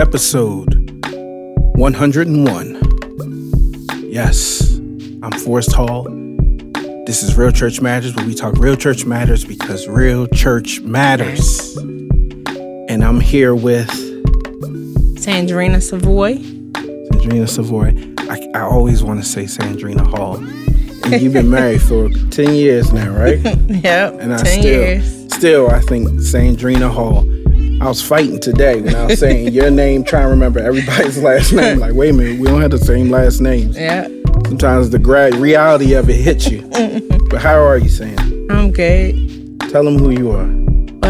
episode 101. Yes, I'm Forrest Hall. This is Real Church Matters, where we talk real church matters because real church matters. And I'm here with Sandrina Savoy. Sandrina Savoy. I, I always want to say Sandrina Hall. And you've been married for 10 years now, right? Yep. And I 10 still, years. still, I think Sandrina Hall. I was fighting today when I was saying your name, trying to remember everybody's last name. Like, wait a minute, we don't have the same last names. Yeah. Sometimes the gra- reality of it hits you. but how are you, Sam? I'm good. Tell them who you are.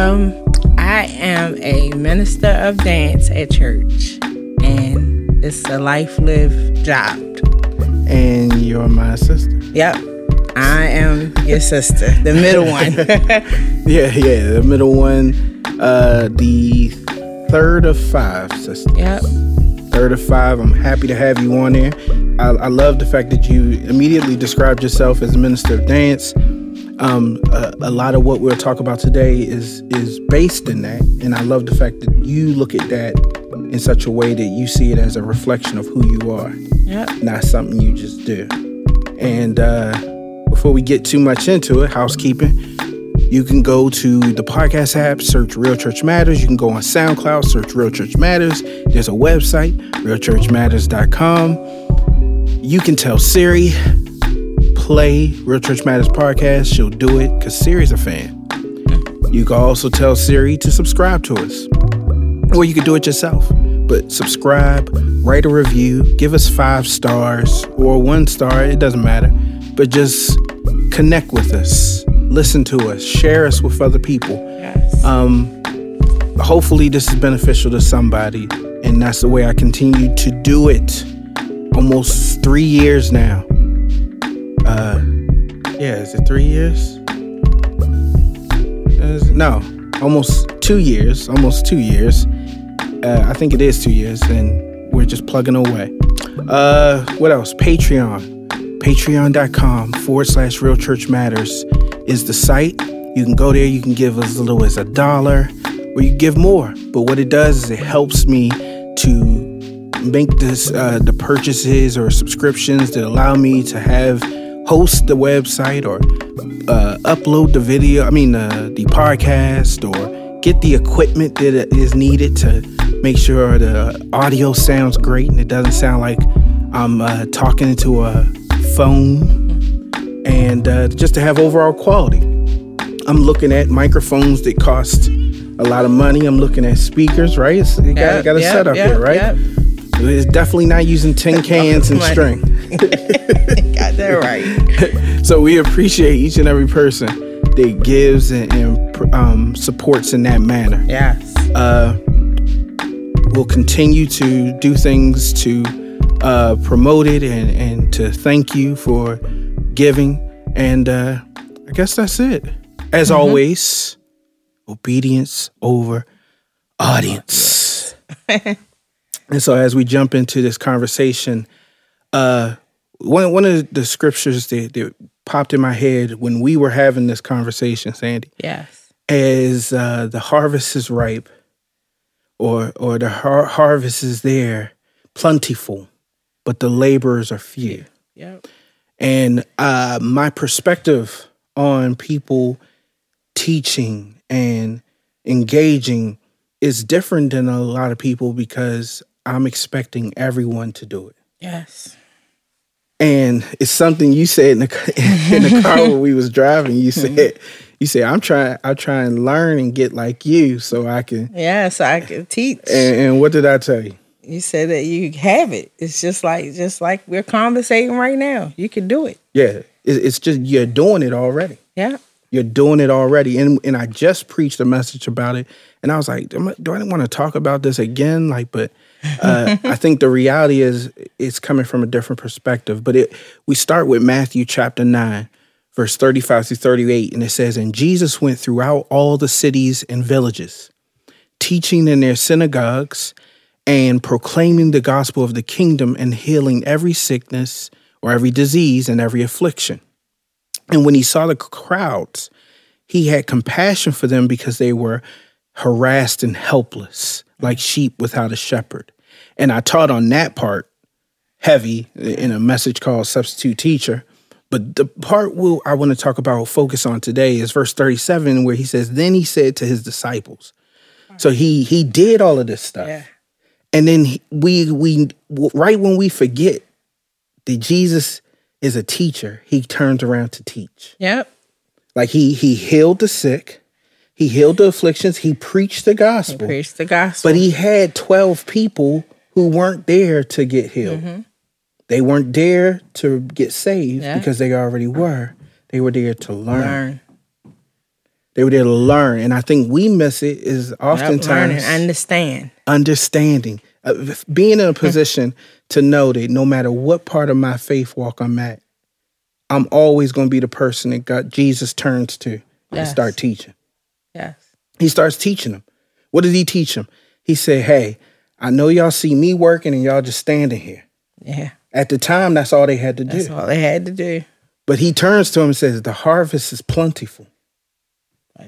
Um, I am a minister of dance at church, and it's a life lived job. And you're my sister. Yep. I am your sister, the middle one. Yeah, yeah, the middle one. Uh, the third of five sisters. yep. Third of five. I'm happy to have you on there. I, I love the fact that you immediately described yourself as a minister of dance. Um, a, a lot of what we'll talk about today is is based in that, and I love the fact that you look at that in such a way that you see it as a reflection of who you are, Yep. not something you just do. And uh, before we get too much into it, housekeeping. You can go to the podcast app, search Real Church Matters. You can go on SoundCloud, search Real Church Matters. There's a website, realchurchmatters.com. You can tell Siri, play Real Church Matters podcast. She'll do it because Siri's a fan. You can also tell Siri to subscribe to us, or you can do it yourself. But subscribe, write a review, give us five stars or one star, it doesn't matter. But just connect with us, listen to us, share us with other people. Yes. Um, hopefully, this is beneficial to somebody, and that's the way I continue to do it. Almost three years now. Uh, yeah, is it three years? Is- no, almost two years. Almost two years. Uh, I think it is two years, and we're just plugging away. Uh, what else? Patreon. Patreon.com forward slash Real Church Matters is the site. You can go there. You can give as little as a dollar, or you give more. But what it does is it helps me to make this uh, the purchases or subscriptions that allow me to have host the website or uh, upload the video. I mean uh, the podcast or get the equipment that is needed to make sure the audio sounds great and it doesn't sound like I'm uh, talking into a phone and uh, just to have overall quality. I'm looking at microphones that cost a lot of money. I'm looking at speakers, right? It's, you got, Yep, got a yep, setup yep, here, right? It's definitely not using tin cans and string. Got that right. So we appreciate each and every person that gives and, and um, supports in that manner. Yes. Uh, we'll continue to do things to uh, promote it and, and to thank you for giving. And uh, I guess that's it. As always, obedience over audience. and so as we jump into this conversation, uh, one one of the scriptures that, that popped in my head when we were having this conversation, Sandy, Yes. is uh, the harvest is ripe, or or the har- harvest is there, plentiful, but the laborers are few. Yep. And uh, my perspective on people teaching and engaging is different than a lot of people because I'm expecting everyone to do it. Yes. And it's something you said in the in the car when we was driving. You said you said I'm trying I try and learn and get like you so I can. Yeah, so I can teach. And, and what did I tell you? You said that you have it. It's just like just like we're conversating right now. You can do it. Yeah, it's just you're doing it already. Yeah. You're doing it already. And and I just preached a message about it, and I was like, do I, want to talk about this again? Like, but uh, I think the reality is it's coming from a different perspective. But it we start with Matthew chapter nine, verse thirty-five through thirty-eight, and it says, "And Jesus went throughout all the cities and villages, teaching in their synagogues." And proclaiming the gospel of the kingdom and healing every sickness or every disease and every affliction. And when he saw the crowds, he had compassion for them because they were harassed and helpless, like sheep without a shepherd. And I taught on that part heavy in a message called Substitute Teacher. But the part we'll, I want to talk about, focus on today, is verse 37, where he says, Then he said to his disciples. So he he did all of this stuff. Yeah. And then we we right when we forget that Jesus is a teacher, he turns around to teach. Yep. Like he he healed the sick, he healed the afflictions, he preached the gospel. preached the gospel. But he had 12 people who weren't there to get healed. Mm-hmm. They weren't there to get saved Yeah. because they already were. They were there to learn. learn. They were there to learn. And I think we miss it is oftentimes and understand. understanding, uh, being in a position to know that no matter what part of my faith walk I'm at, I'm always going to be the person that God Jesus turns to and start teaching. Yes. He starts teaching them. What did he teach them? He said, "Hey, I know y'all see me working and y'all just standing here." Yeah. At the time, that's all they had to do. That's all they had to do. But he turns to him and says, "The harvest is plentiful,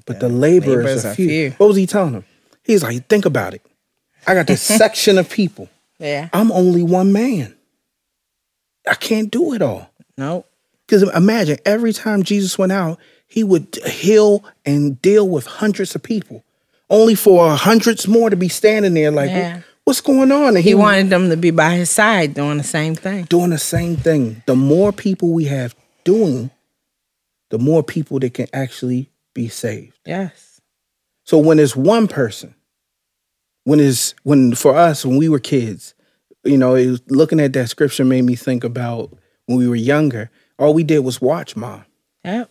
but the laborers, laborers are are few." few. What was he telling them? He's like, "Think about it. I got this section of people. Yeah. I'm only one man. I can't do it all." Nope. Because imagine every time Jesus went out, he would heal and deal with hundreds of people, only for hundreds more to be standing there like, Yeah. what's going on? And He wanted them to be by his side doing the same thing. doing the same thing. The more people we have doing, the more people that can actually be saved. Yes. So when it's one person, when it's when for us when we were kids, you know, it was, looking at that scripture made me think about when we were younger. All we did was watch mom. Yep.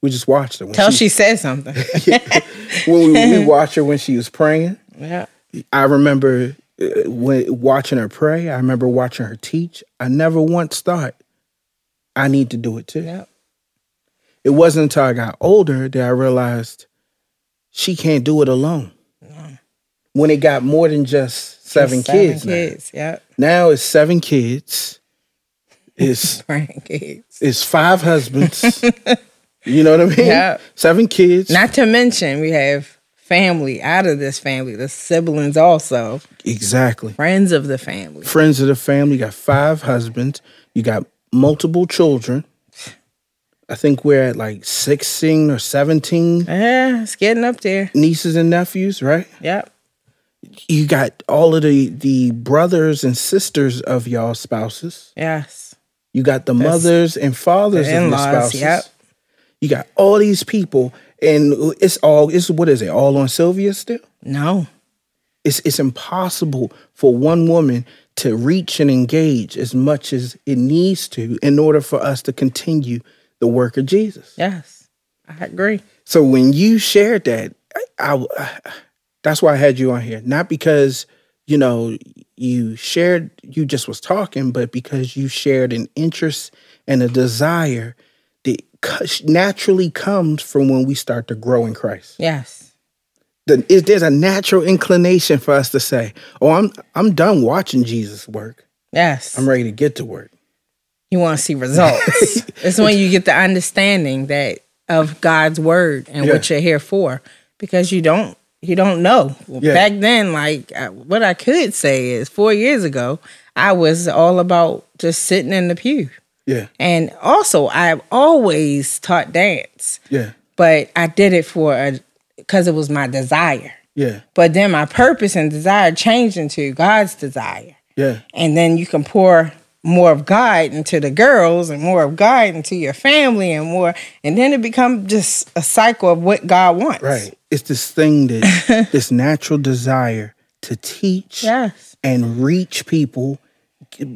We just watched her. When Till she said something. when we, we watched her when she was praying. yeah. I remember uh, when watching her pray. I remember watching her teach. I never once thought I need to do it too. Yep. It wasn't until I got older that I realized she can't do it alone. When it got more than just seven, kids, now. kids. Yep. now it's seven kids. It's Grandkids. it's five husbands. you know what I mean? Yep. Seven kids. Not to mention we have family out of this family, the siblings also, exactly. friends of the family. friends of the family. You got five husbands. You got multiple children. I think we're at like 16 or 17 Yeah, it's getting up there. nieces and nephews, right? Yep. You got all of the the brothers and sisters of y'all spouses. Yes. You got the mothers and fathers the of your spouses. yep. You got all these people, and it's all it's what is it? All on Sylvia still? No. It's it's impossible for one woman to reach and engage as much as it needs to in order for us to continue the work of Jesus. Yes. I agree. So when you shared that, I, I that's why I had you on here, not because you know you shared you just was talking, but because you shared an interest and a desire that naturally comes from when we start to grow in Christ Yes. the, is there's a natural inclination for us to say, "Oh, I'm I'm done watching Jesus work. Yes. I'm ready to get to work." You want to see results. it's when you get the understanding that of God's word and what you're here for, because you don't you don't know. Yeah. Back then, like uh, what I could say is, four years ago, I was all about just sitting in the pew, Yeah, and also I've always taught dance, yeah, but I did it for a because it was my desire. yeah, But then my purpose and desire changed into God's desire yeah, and then you can pour more of God into the girls and more of God into your family and more and then it becomes just a cycle of what God wants. right. It's this thing that this natural desire to teach Yes. and reach people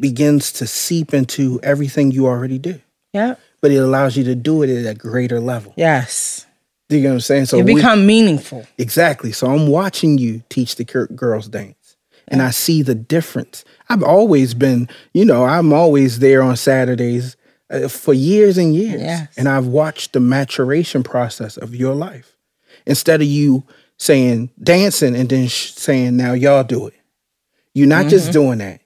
begins to seep into everything you already do, Yeah. but it allows you to do it at a greater level. Yes. Do you know what I'm saying? So It we- meaningful. Exactly. So I'm watching you teach the girls dance, and I see the difference. I've always been, you know, I'm always there on Saturdays uh, for years and years, Yes. and I've watched the maturation process of your life. Instead of you saying dancing and then sh- saying now y'all do it, you're not just doing that.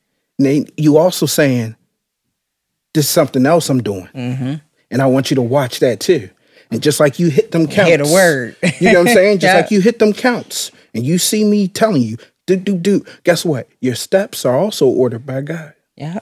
You also saying this is something else I'm doing, and I want you to watch that too. And just like you hit them counts. Hit a word. you know what I'm saying? Just like you hit them counts and you see me telling you, do, do, do. Guess what? Your steps are also ordered by God. Yeah.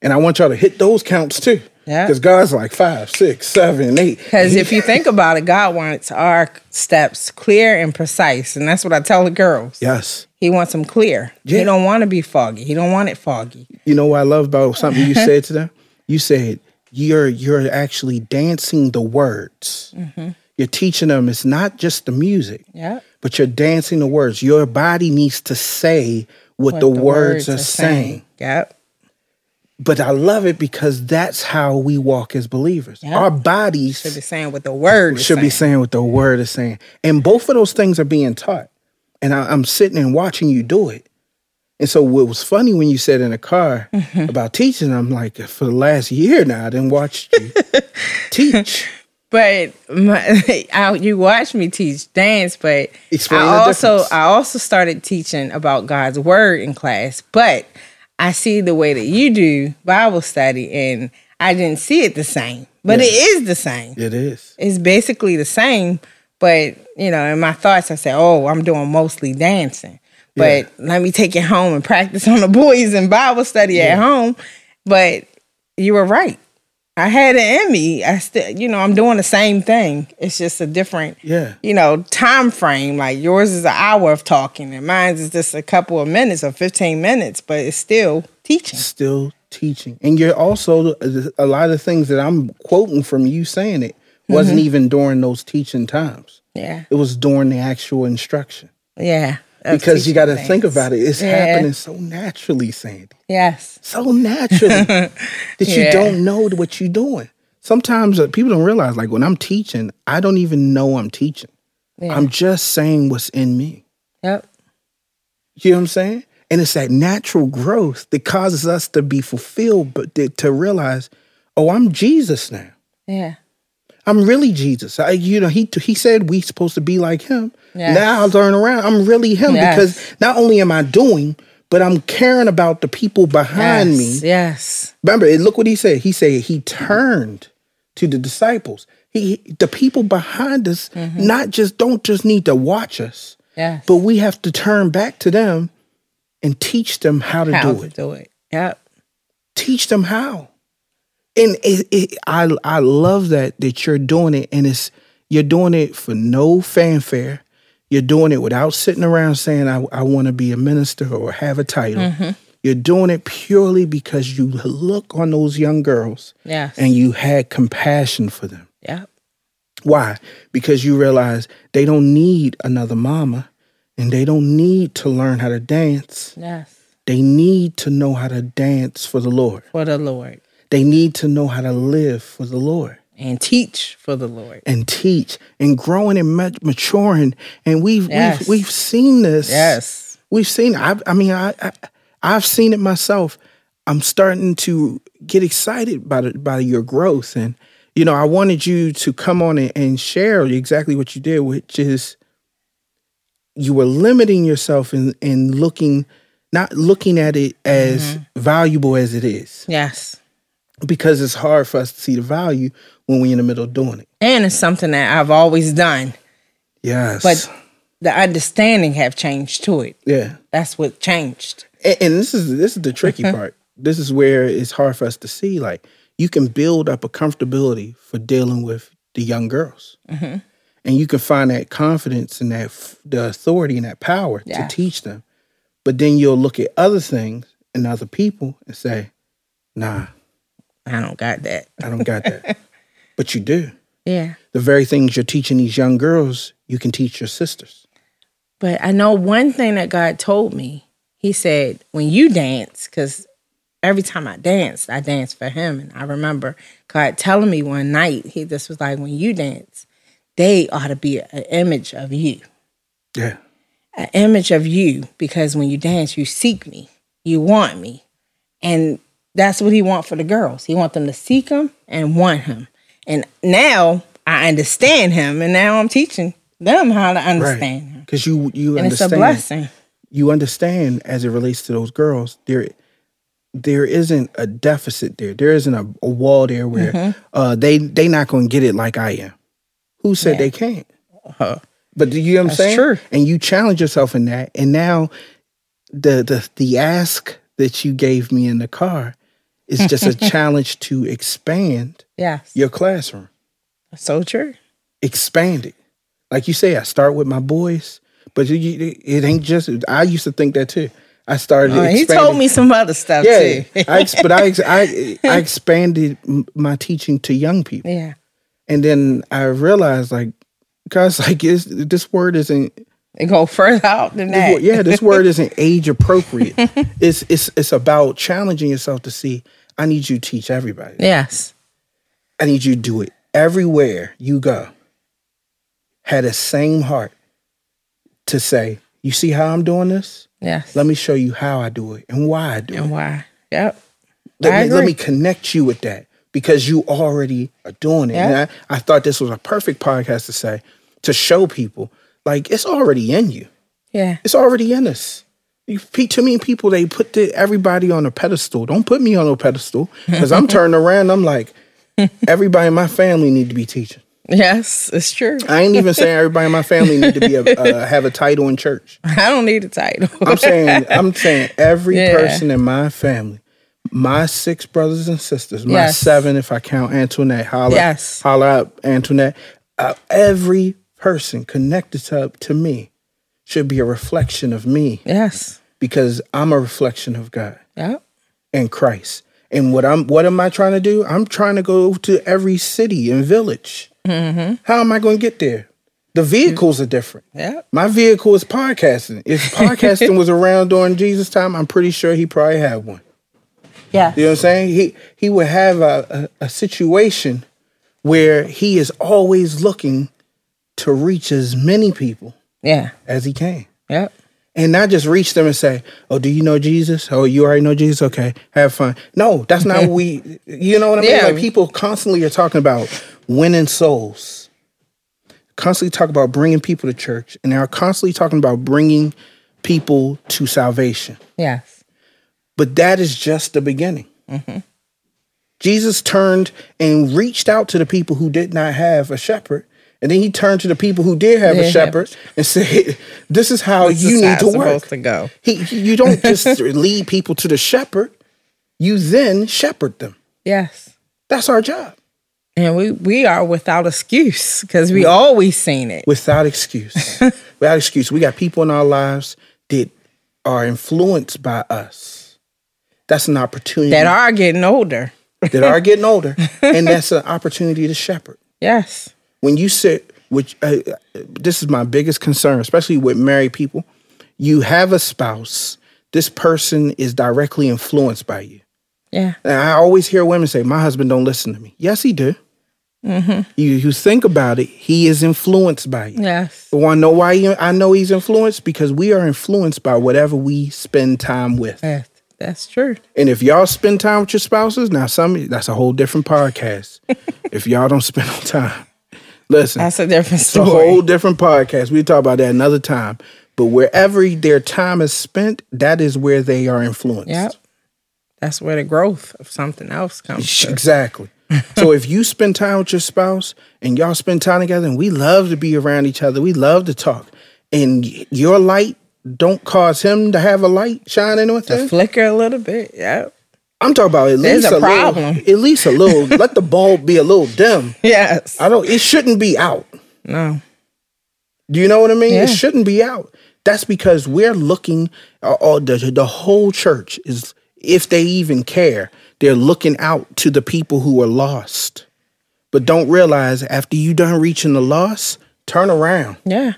And I want y'all to hit those counts too. Yeah. Because God's like five, six, seven, eight. Because if you think about it, God wants our steps clear and precise, and that's what I tell the girls. Yes. He wants them clear. Yeah. He don't want to be foggy. He don't want it foggy. You know what I love about something you said to them? You said you're you're actually dancing the words. Mm-hmm. You're teaching them it's not just the music, Yeah. but you're dancing the words. Your body needs to say what, the, words, are saying. Yep. But I love it because that's how we walk as believers. Yeah. Our bodies Should be saying what the word is should be saying. saying what the word is saying. And both of those things are being taught. And I, I'm sitting and watching you do it. And so what was funny when you said in the car Mm-hmm. about teaching, I'm like, for the last year now, I didn't watch you teach. But my, I, you watch me teach dance, but Explain I also difference. I also started teaching about God's word in class. But I see the way that you do Bible study, and I didn't see it the same. But Yeah. it is the same. It is. It's basically the same. But you know, in my thoughts, I say, "Oh, I'm doing mostly dancing." But let me take it home and practice on the boys in Bible study at home. But you were right. I had it in me. I still, you know, I'm doing the same thing. It's just a different, Yeah. you know, time frame. Like yours is an hour of talking, and mine is just a couple of minutes or 15 minutes. But it's still teaching. Still teaching. And you're also, a lot of things that I'm quoting from you saying it wasn't Mm-hmm. even during those teaching times, Yeah, it was during the actual instruction. yeah. Because you got to think about it. It's Yeah. happening so naturally, Sandy. Yes. so naturally that you don't know what you're doing. Sometimes uh, people don't realize, like when I'm teaching, I don't even know I'm teaching. Yeah. I'm just saying what's in me. Yep. You know what I'm saying? And it's that natural growth that causes us to be fulfilled, but to realize, oh, I'm Jesus now. Yeah. I'm really Jesus. I, you know, he he said we supposed to be like him. Yes. Now I turn around. I'm really him Yes. because not only am I doing, but I'm caring about the people behind me yes. Yes. Remember, look what he said. He said he turned to the disciples. He, the people behind us, Mm-hmm. not just don't just need to watch us, Yes. but we have to turn back to them and teach them how to how do to it. do it. Yep. Teach them how. And it, it, I, I love that that you're doing it, and it's you're doing it for no fanfare. You're doing it without sitting around saying, "I, I want to be a minister or have a title." Mm-hmm. You're doing it purely because you look on those young girls Yes. and you had compassion for them. yep. Why? Because you realize they don't need another mama and they don't need to learn how to dance. Yes. They need to know how to dance for the Lord. For the Lord. They need to know how to live for the Lord And teach for the Lord. and teach and growing and mat- maturing. And we've Yes. we've we've seen this. Yes. we've seen. I, I mean, I, I I've seen it myself. I'm starting to get excited by the, by your growth, and you know, I wanted you to come on and, and share exactly what you did, which is you were limiting yourself in in looking, not looking at it as mm-hmm. valuable as it is, Yes. Because it's hard for us to see the value when we're in the middle of doing it. And it's something that I've always done, Yes, but the understanding have changed to it. yeah. That's what changed. and, and this is this is the tricky mm-hmm. part. This is where it's hard for us to see. Like you can build up a comfortability for dealing with the young girls, mm-hmm. and you can find that confidence and that f- the authority and that power Yeah. to teach them. But then you'll look at other things and other people and say, "Nah, I don't got that. I don't got that." but you do. Yeah. The very things you're teaching these young girls, you can teach your sisters. But I know one thing that God told me. He said, when you dance, because every time I danced, I danced for Him. And I remember God telling me one night, He just was like, when you dance, they ought to be an image of you, Yeah, an image of you, because when you dance, you seek me, you want me. And that's what He want for the girls. He want them to seek Him and want Him. And now I understand Him, and now I'm teaching them how to understand Him. because you you understand. And it's a blessing. you understand as it relates to those girls there there isn't a deficit there there isn't a, a wall there where Mm-hmm. uh they they not going to get it like i am Who said Yeah. they can't? huh But do you know what I'm saying? true. And you challenge yourself in that. And now the the the ask that you gave me in the car is just a challenge to expand Yes. your classroom. So true. Expand it. Like you say, I start with my boys, but you, it ain't just. I used to think that too. I started. Uh, he told me some other stuff Yeah, too. I, ex- but I, I I expanded my teaching to young people, yeah. and then I realized like, cause like this word isn't. It go further out than that. word- yeah, this word isn't age appropriate. it's it's it's about challenging yourself to see. I need you to teach everybody. Yes. I need you to do it everywhere you go. Had the same heart to say, you see how I'm doing this? Yes. Let me show you how I do it and why I do it. and why? Yep. Let I me, let me connect you with that because you already are doing it. Yeah. And I, I thought this was a perfect podcast to say, to show people, like, it's already in you. Yeah. It's already in us. You, too many people, they put the, everybody on a pedestal. Don't put me on a pedestal because I'm turning around. I'm like, everybody in my family need to be teaching. Yes, it's true. I ain't even saying everybody in my family need to be a, uh, have a title in church. I don't need a title. I'm saying I'm saying every Yeah. person in my family, my six brothers and sisters, my Yes. seven if I count Antoinette, holla, Yes. holla up Antoinette. Uh, every person connected to, to me should be a reflection of me yes. because I'm a reflection of God Yeah. and Christ. And what I'm what am I trying to do? I'm trying to go to every city and village. Mm-hmm. How am I going to get there? The vehicles are different. Yeah. My vehicle is podcasting. If podcasting was around during Jesus' time, I'm pretty sure he probably had one. Yeah. You know what I'm saying? He he would have a, a, a situation where he is always looking to reach as many people Yeah. as he can. Yep. And not just reach them and say, Oh, do you know Jesus? Oh, you already know Jesus? Okay, have fun. No, that's not what we you know what I mean? Yeah. Like people constantly are talking about winning souls. Constantly talk about bringing people to church, and they're constantly talking about bringing people to salvation. Yes. But that is just the beginning. Mm-hmm. Jesus turned and reached out to the people who did not have a shepherd. And then he turned to the people who did have a shepherd and said, This is how This you is need how to work. to go. He, you don't just lead people to the shepherd, you then shepherd them. Yes. That's our job And we we are without excuse because we always seen it. without excuse. without excuse. We got people in our lives that are influenced by us. That's an opportunity that are getting older. that are getting older, and that's an opportunity to shepherd. Yes. When you sit which uh, this is my biggest concern especially with married people you have a spouse this person is directly influenced by you Yeah. and i always hear women say my husband don't listen to me yes he do you, you think about it he is influenced by you Yes. want to know why i know he's influenced because we are influenced by whatever we spend time with Yes. That's true. and if y'all spend time with your spouses now some that's a whole different podcast if y'all don't spend time listen That's a different It's a story. whole different podcast. We talk about that another time. But wherever their time is spent, that is where they are influenced. Yep. That's where the growth of something else comes from. Exactly. so if you spend time with your spouse and y'all spend time together and we love to be around each other, we love to talk, and your light don't cause him to have a light shining with him. Flicker a little bit. Yep. I'm talking about at There's least a a, problem. little, at least a little. let the bulb be a little dim. Yes. I don't. It shouldn't be out. No. Do you know what I mean? Yeah. It shouldn't be out. That's because we're looking, uh, uh, the, the whole church is, if they even care, they're looking out to the people who are lost. But don't realize after you done reaching the lost, turn around. Yeah.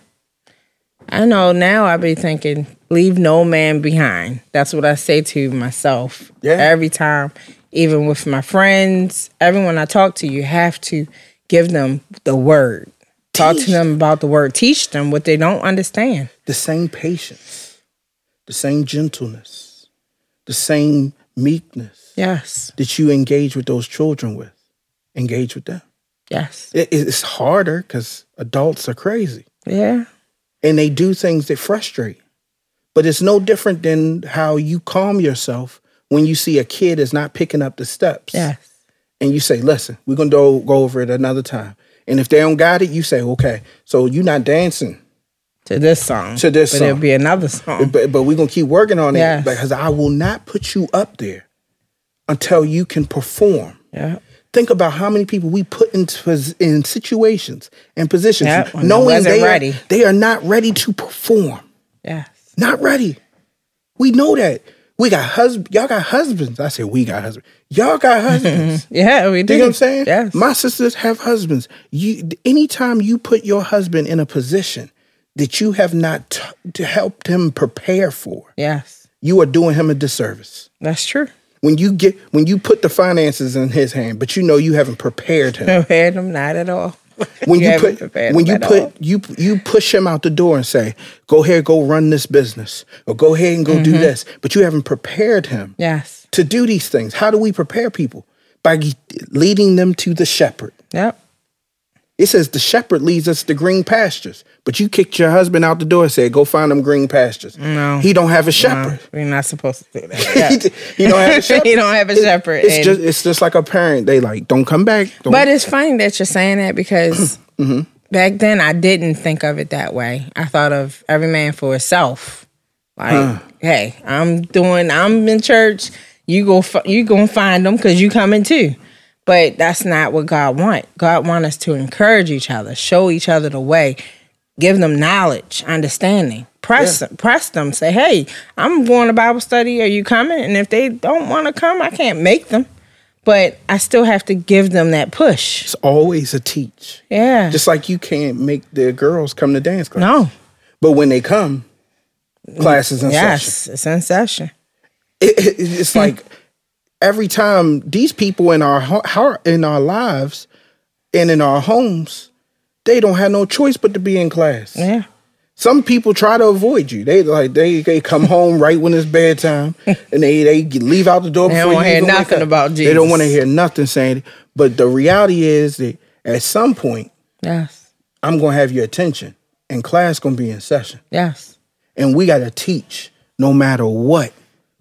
I know now I be thinking, leave no man behind. That's what I say to myself. Yeah. Every time, even with my friends, everyone I talk to, you have to give them the word. Talk Teach to them about the word. Teach them what they don't understand. The same patience, the same gentleness, the same meekness Yes. that you engage with those children with. Engage with them. Yes. It, it's harder because adults are crazy. Yeah. And they do things that frustrate. But it's no different than how you calm yourself when you see a kid is not picking up the steps. Yes. And you say, listen, we're going to go over it another time. And if they don't got it, you say, okay, so you're not dancing. To this song. To this but song. it'll be another song. But, but we're gonna keep working on it Yes. because I will not put you up there until you can perform. Yeah. Think about how many people we put into in situations and positions they knowing they are, they are not ready to perform. Yes. Not ready. We know that. We got husband. Y'all got husbands. I said we got husbands. Y'all got husbands. Yeah, we do. You know what I'm saying? Yes. My sisters have husbands. You, anytime you put your husband in a position that you have not t- to help him prepare for, yes. you are doing him a disservice. That's true. When you get when you put the finances in his hand, but you know you haven't prepared him. Prepared them not at all. When you, haven't put when you put all. you you push him out the door and say, "Go ahead, go run this business," or "Go ahead and go Mm-hmm. do this," but you haven't prepared him Yes. to do these things. How do we prepare people? By leading them to the shepherd. Yep. It says the shepherd leads us to green pastures, but you kicked your husband out the door and said, "Go find them green pastures." No. he don't have a No, shepherd. we're not supposed to do that. Yeah. he don't have a shepherd. he don't have a shepherd. It's and- just it's just like a parent. They like don't come back. Don't, But it's funny that you're saying that because Mm-hmm. back then I didn't think of it that way. I thought of every man for himself. Like, hey, I'm doing, I'm in church. You go, you gonna find them because you coming too. But that's not what God want. God want us to encourage each other, show each other the way, give them knowledge, understanding. Press them, press them. Say, hey, I'm going to Bible study. Are you coming? And if they don't want to come, I can't make them. But I still have to give them that push. it's always a teach. Yeah. Just like you can't make the girls come to dance class. no. But when they come, class is in session. Yes, it's in session. It- it- it's like every time these people in our heart, in our lives, and in our homes, they don't have no choice but to be in class. Yeah. Some people try to avoid you. They like they, they come home right when it's bedtime, and they they leave out the door. Before they don't you hear even wake nothing about They don't want to hear nothing saying. But the reality is that at some point, Yes. I'm gonna have your attention, and class gonna be in session, Yes. and we gotta teach no matter what.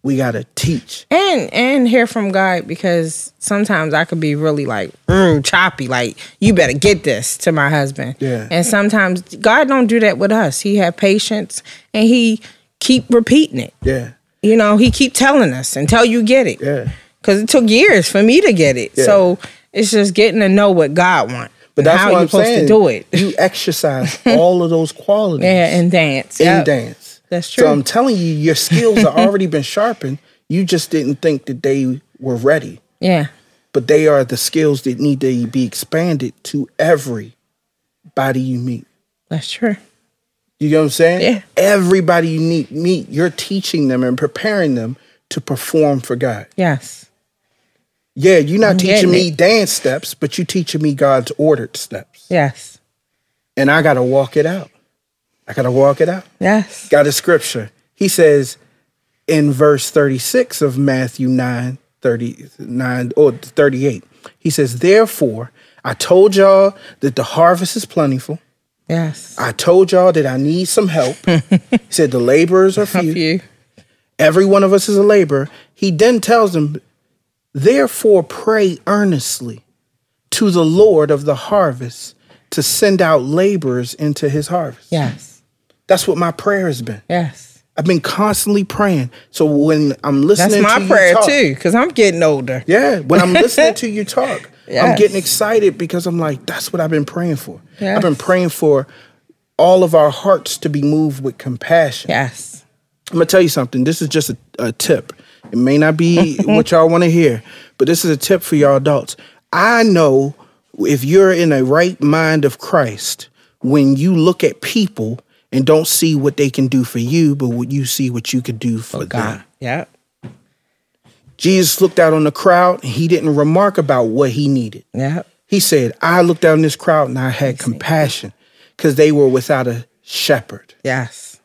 We gotta teach. And and hear from God because sometimes I could be really like mm, choppy, like you better get this to my husband. Yeah. And sometimes God don't do that with us. He have patience and he keep repeating it. Yeah, You know, he keep telling us until you get it. yeah. Because it took years for me to get it. Yeah. So it's just getting to know what God wants. But that's how what you're I'm supposed saying. to do it. You exercise all of those qualities Yeah, and dance. in Yep. dance. That's true. So I'm telling you, your skills have already been sharpened. You just didn't think that they were ready. yeah. But they are the skills that need to be expanded to everybody you meet. That's true. You know what I'm saying? Yeah. Everybody you meet, meet, you're teaching them and preparing them to perform for God. Yes. Yeah, you're not teaching me dance steps, but you're teaching me God's ordered steps. Yes. And I got to walk it out. I got to walk it out. Yes. got a scripture. He says in verse 36 of Matthew 9, 39 or 38, he says, Therefore, I told y'all that the harvest is plentiful. Yes. I told y'all that I need some help. he said, The laborers are few. you. Every one of us is a laborer. He then tells them, Therefore, pray earnestly to the Lord of the harvest to send out laborers into his harvest. Yes. That's what my prayer has been. Yes. I've been constantly praying. So when I'm listening That's my to prayer talk, too, because I'm getting older. Yeah, when I'm listening to you talk, I'm getting excited because I'm like, that's what I've been praying for. Yes. I've been praying for all of our hearts to be moved with compassion. Yes. I'm gonna tell you something. This is just a, a tip. It may not be what y'all want to hear, but this is a tip for y'all adults. I know if you're in a right mind of Christ, when you look at people and don't see what they can do for you, but what you see what you could do for them. Yeah. Jesus looked out on the crowd and he didn't remark about what he needed. Yeah. He said, I looked out on this crowd and I had compassion because they were without a shepherd. Yes.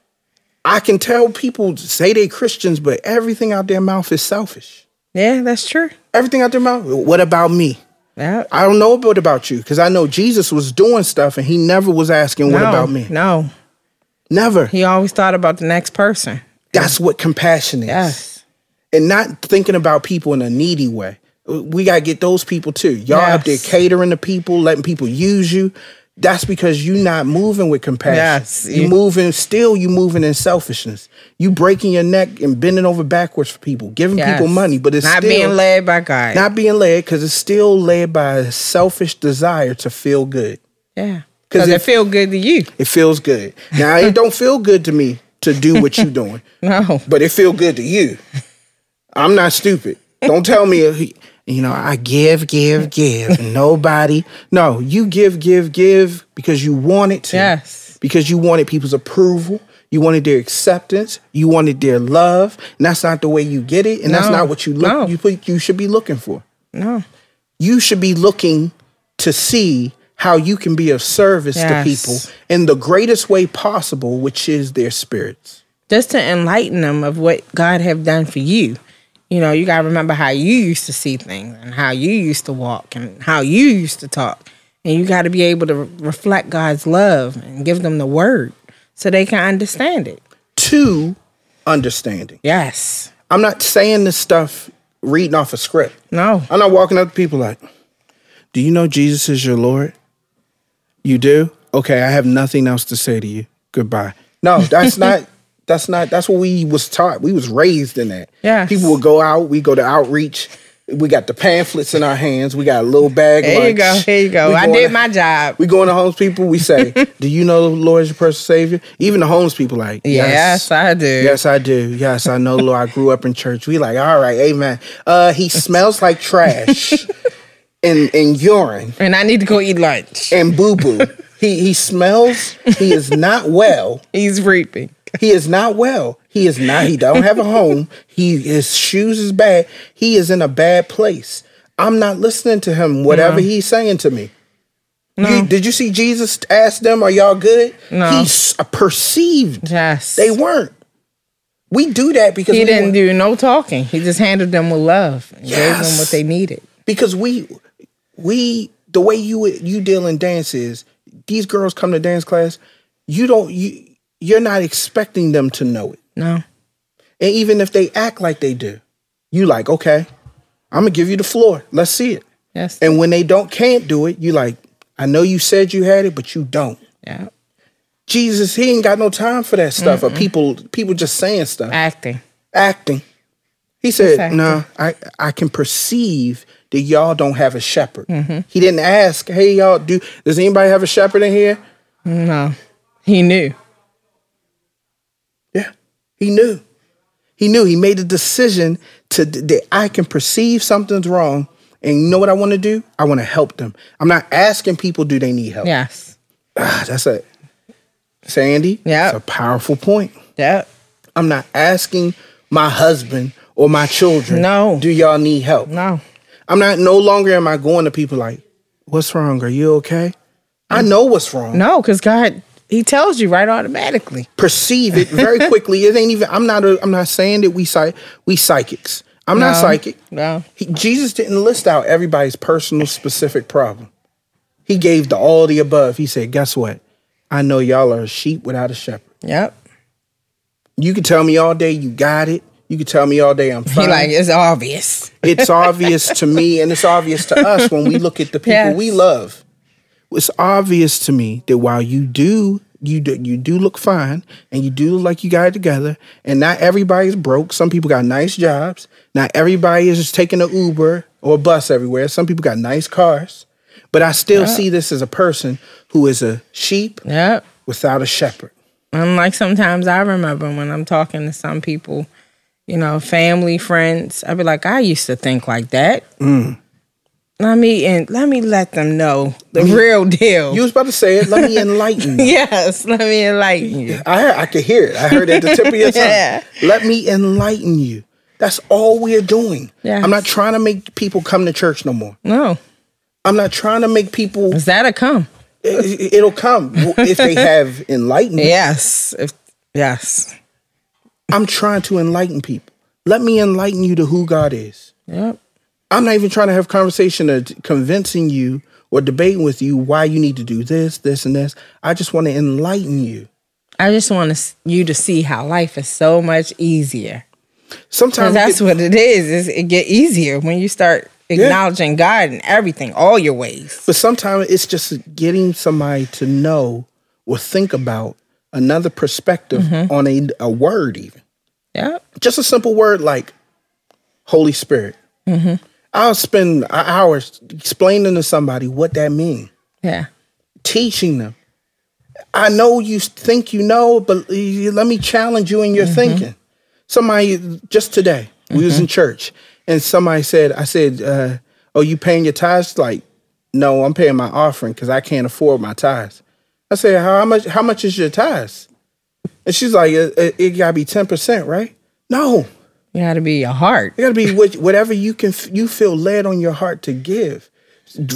I can tell people say they Christians, but everything out their mouth is selfish. Yeah, that's true. Everything out their mouth. What about me? Yeah. I don't know what about you because I know Jesus was doing stuff and he never was asking, What about me? No. Never. He always thought about the next person. That's what compassion is. Yes. And not thinking about people in a needy way. We gotta get those people too. Y'all up there catering to people, letting people use you. That's because you're not moving with compassion. Yes. You're moving still You're moving in selfishness. You breaking your neck and bending over backwards for people, giving people money, but it's not still being led by God. not being led because it's still led by a selfish desire to feel good. yeah, because it if- feel good to you. It feels good. Now it don't feel good to me to do what you're doing, No, but it feel good to you. I'm not stupid. Don't tell me, uh, you know, I give, give, give. Nobody. No, you give, give, give because you wanted to. Yes. Because you wanted people's approval. You wanted their acceptance. You wanted their love. And that's not the way you get it. And that's not what you look No. you you should be looking for. no, You should be looking to see how you can be of service Yes. to people in the greatest way possible, which is their spirits. just to enlighten them of what God have done for you. You know, you gotta remember how you used to see things and how you used to walk and how you used to talk, and you got to be able to re- reflect God's love and give them the word so they can understand it. to understanding. Yes. I'm not saying this stuff reading off a script. No. I'm not walking up to people like, Do you know Jesus is your Lord? You do? Okay, I have nothing else to say to you. Goodbye. No, that's not that's not that's what we was taught. We was raised in that. Yeah. People would go out, we go to outreach. We got the pamphlets in our hands. We got a little bag. There you go. Here you go. We I did to- my job. We going to homeless people. We say, "Do you know the Lord is your personal Savior?" Even the homeless people, like, Yes, I do. Yes, I do. Yes, I know, Lord. I grew up in church. We like, all right, amen. Uh, he smells like trash and and urine And I need to go eat lunch. and boo boo. He he smells. He is not well. He's reaping. He is not well. He is not. He don't have a home. He his shoes is bad. He is in a bad place. I'm not listening to him. Whatever he's saying to me. You, did you see Jesus ask them, "Are y'all good?" No. He's uh, perceived Yes. they weren't. We do that because he didn't want- do no talking. He just handled them with love and gave them what they needed. because we we the way you you deal in dance is these girls come to dance class you don't you you're not expecting them to know it No. and even if they act like they do you like okay i'm gonna give you the floor let's see it Yes. and when they don't can't do it you like i know you said you had it but you don't yeah. jesus he ain't got no time for that stuff or people people just saying stuff Acting. acting he said no i i can perceive that y'all don't have a shepherd Mm-hmm. he didn't ask hey y'all do does anybody have a shepherd in here No. He knew. yeah he knew he knew he made a decision to that i can perceive something's wrong and you know what i want to do i want to help them i'm not asking people do they need help Yes. Ah, that's it sandy Yeah. it's a powerful point Yep. i'm not asking my husband or my children No. do y'all need help No. I'm not no longer am I going to people like, what's wrong? Are you okay? I know what's wrong. No, because God, He tells you right automatically. Perceive it very quickly. It ain't even I'm not a, I'm not saying that we psych we psychics. I'm not psychic. No. He, Jesus didn't list out everybody's personal specific problem. He gave the all the above. He said, guess what? I know y'all are a sheep without a shepherd. Yep. You can tell me all day you got it. You can tell me all day I'm He fine. like it's obvious. it's obvious to me and it's obvious to us when we look at the people Yes. we love. It's obvious to me that while you do you do, you do look fine and you do look like you got it together and not everybody's broke. Some people got nice jobs. Not everybody is just taking an Uber or a bus everywhere. Some people got nice cars. But I still see this as a person who is a sheep Yep. without a shepherd. And like sometimes I remember when I'm talking to some people, you know, family, friends, I'd be like, I used to think like that. Let me and let me let them know the real deal. You was about to say it. Let me enlighten yes, let me enlighten you. I heard, I could hear it. I heard it at the tip of your tongue. Yeah. Let me enlighten you. That's all we're doing. Yes. I'm not trying to make people come to church no more. No, I'm not trying to make people. is that a come? It, it'll come if they have enlightenment. Yes, if, yes, I'm trying to enlighten people. Let me enlighten you to who God is. yep. I'm not even trying to have conversation of convincing you or debating with you why you need to do this, this, and this. I just want to enlighten you. I just want you to see how life is so much easier. Sometimes that's what it is. Is it get easier when you start acknowledging God and everything, all your ways. But sometimes it's just getting somebody to know or think about another perspective Mm-hmm. on a, a word, even Yeah. just a simple word like Holy Spirit. Mm-hmm. I'll spend hours explaining to somebody what that means, Yeah. teaching them. I know you think you know, but let me challenge you in your Mm-hmm. thinking. Somebody just today, we was in church, and somebody said, "I said, uh, oh, you paying your tithes?" Like, no, I'm paying my offering because I can't afford my tithes. I said, how much? How much is your tithes? And she's like, it, it, it gotta be ten percent, right? No, it got to be your heart. it got to be what, whatever you can you feel led on your heart to give.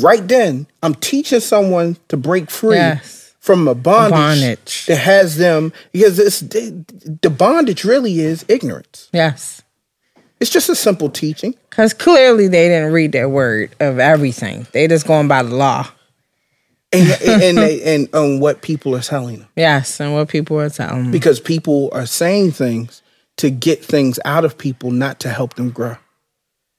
Right then, I'm teaching someone to break free Yes. from a bondage, bondage. that has them because it's the bondage really is ignorance. Yes. It's just a simple teaching. Because clearly they didn't read their word of everything. They just going by the law. And and they, and on what people are telling them Yes. And what people are telling them. because people are saying things to get things out of people, not to help them grow.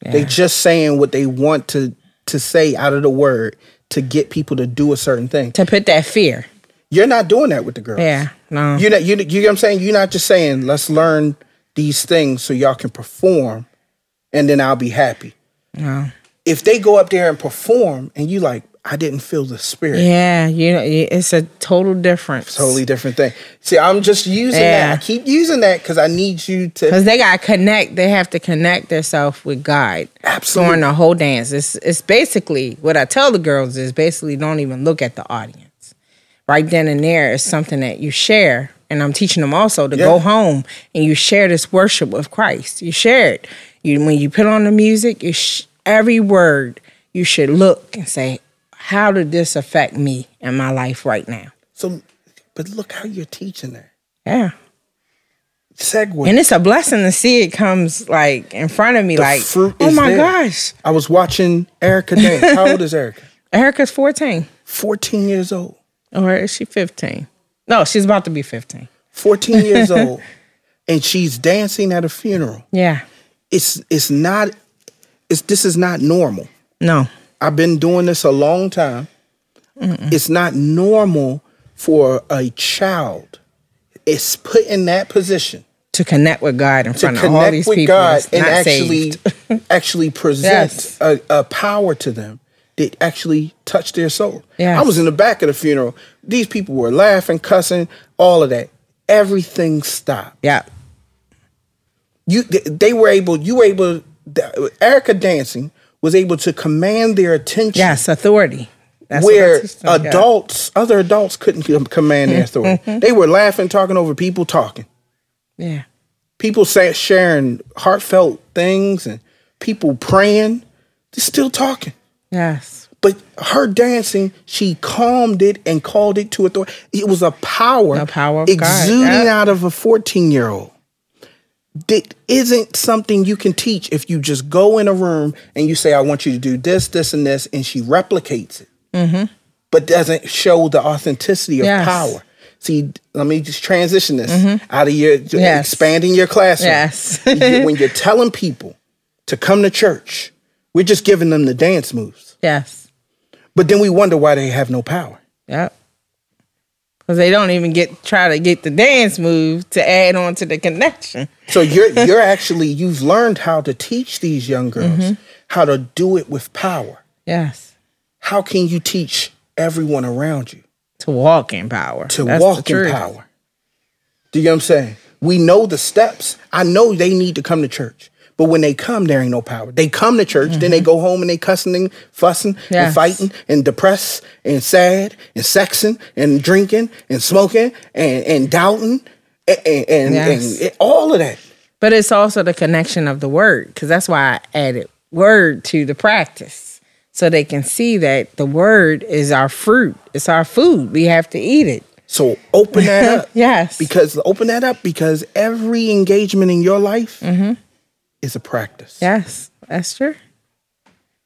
They Yeah. just saying what they want to to say out of the word to get people to do a certain thing. To put that fear. You're not doing that with the girls. Yeah. No. You're not. You, you get what I'm saying? You're not just saying let's learn these things so y'all can perform, and then I'll be happy. no. If they go up there and perform, and you like, I didn't feel the spirit. Yeah. You know, it's a total difference. Totally different thing. See, I'm just using Yeah. that. I keep using that because I need you to. Because they got to connect. They have to connect themselves with God. Absolutely. During the whole dance. It's, it's basically, what I tell the girls is basically don't even look at the audience. Right then and there is something that you share. And I'm teaching them also to Yeah. go home and you share this worship with Christ. You share it. You When you put on the music, you sh- every word you should look and say, how did this affect me in my life right now? So, but look how you're teaching that. Yeah. Segue. And it's a blessing to see it comes like in front of me, The like, oh my there. gosh, I was watching Erica dance. How old is Erica? Erica's 14. 14 years old. Or is she 15? No, she's about to be 15. 14 years old. And she's dancing at a funeral. Yeah. It's it's not it's this is not normal. No. I've been doing this a long time. It's not normal for a child. It's put in that position To connect with God in to front of all connect these with people God and actually actually present Yes. a, a power to them that actually touched their soul. Yes. I was in the back of the funeral. These people were laughing, cussing, all of that. Everything stopped. Yeah. You they, they were able. You were able. Erica dancing was able to command their attention. Yes, authority. That's where teach them, yeah. adults, other adults couldn't command their authority. Mm-hmm. They were laughing, talking over people talking. Yeah. People say, sharing heartfelt things and people praying. They're still talking. Yes. But her dancing, she calmed it and called it to authority. It was a power, The power exuding yeah. out of a 14 year old. That isn't something you can teach if you just go in a room and you say, I want you to do this, this, and this, and she replicates it, but doesn't show the authenticity of Mm-hmm. Yes. power. See, let me just transition this out of your Mm-hmm. Yes. expanding your classroom. Yes. When you're telling people to come to church, we're just giving them the dance moves. Yes. But then we wonder why they have no power. Yep. Because they don't even get try to get the dance move to add on to the connection. So you're you're actually you've learned how to teach these young girls Mm-hmm. how to do it with power. Yes. How can you teach everyone around you To walk in power. to That's walk in power? Do you know what I'm saying? We know the steps. I know they need to come to church. But when they come, there ain't no power. They come to church, then they go home and they cussing and fussing and Mm-hmm. Fighting and depressed and sad and sexing and drinking and smoking and, and doubting and, and, and, Yes. and all of that. But it's also the connection of the word, because that's why I added word to the practice. So they can see that the word is our fruit. It's our food. We have to eat it. So open that up. Yes. Because open that up because every engagement in your life Mm-hmm. Is a practice. Yes. That's true.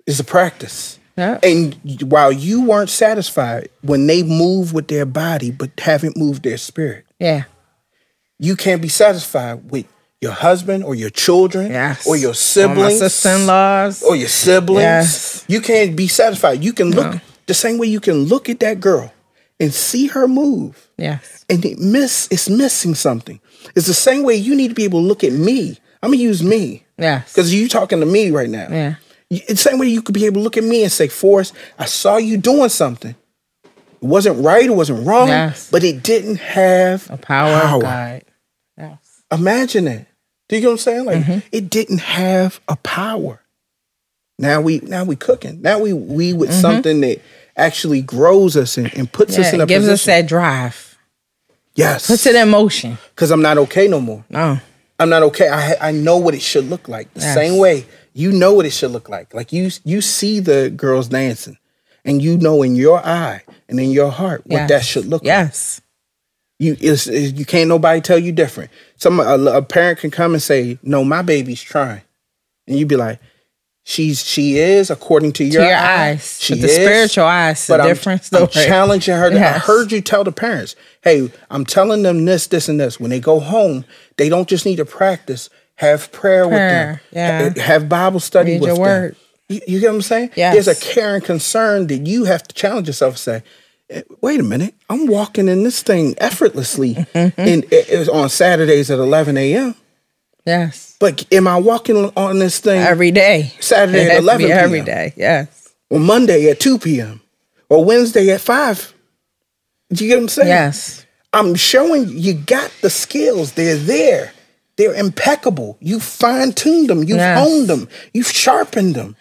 It's a practice. Yeah. And while you weren't satisfied when they move with their body but haven't moved their spirit, Yeah. you can't be satisfied with your husband or your children Yes. or your Or siblings sister-in-laws. or your siblings. Yes. You can't be satisfied. You can look the same way you can look at that girl and see her move Yes. and it miss it's missing something. It's the same way you need to be able to look at me. I'm gonna use me Yes. because you talking to me right now. Yeah. It's the same way you could be able to look at me and say, Forrest, I saw you doing something. It wasn't right, it wasn't wrong, Yes. but it didn't have a power, God. Yes. Imagine that. Do you get what I'm saying? Like Mm-hmm. it didn't have a power. Now we now we cooking. Now we we with Mm-hmm. something that actually grows us and, and puts us in a it gives us that drive. yes, Puts it in motion. because I'm not okay no more. Oh. I'm not okay. I I know what it should look like. The Yes. same way you know what it should look like. Like you you see the girls dancing, and you know in your eye and in your heart what Yes. that should look like. Yes. You it's, it's- you can't nobody tell you different. Some a, a parent can come and say, "No, my baby's trying," and you'd be like, "She's she is according to your, To your eye, eyes. She the is, spiritual eyes, But the I'm. I'm challenging her. I Yes. heard you tell the parents, "Hey, I'm telling them this, this, and this. When they go home, they don't just need to practice. Have prayer, with them. Yeah. Ha- eh, Have Bible study Read with your them. word. You, you get what I'm saying? Yes. There's a care and concern that you have to challenge yourself and say, "Eh, wait a minute, I'm walking in this thing effortlessly and it, is on Saturdays at 11 a.m. Yes. But am I walking on this thing Every day. Saturday at 11 be p.m. day. Yes. or Monday at 2 p.m. or Wednesday at 5? Do you get what I'm saying? Yes. I'm showing you got the skills. They're there. They're impeccable. You fine tuned them. You've Yes. Hmm. honed them. You've sharpened them.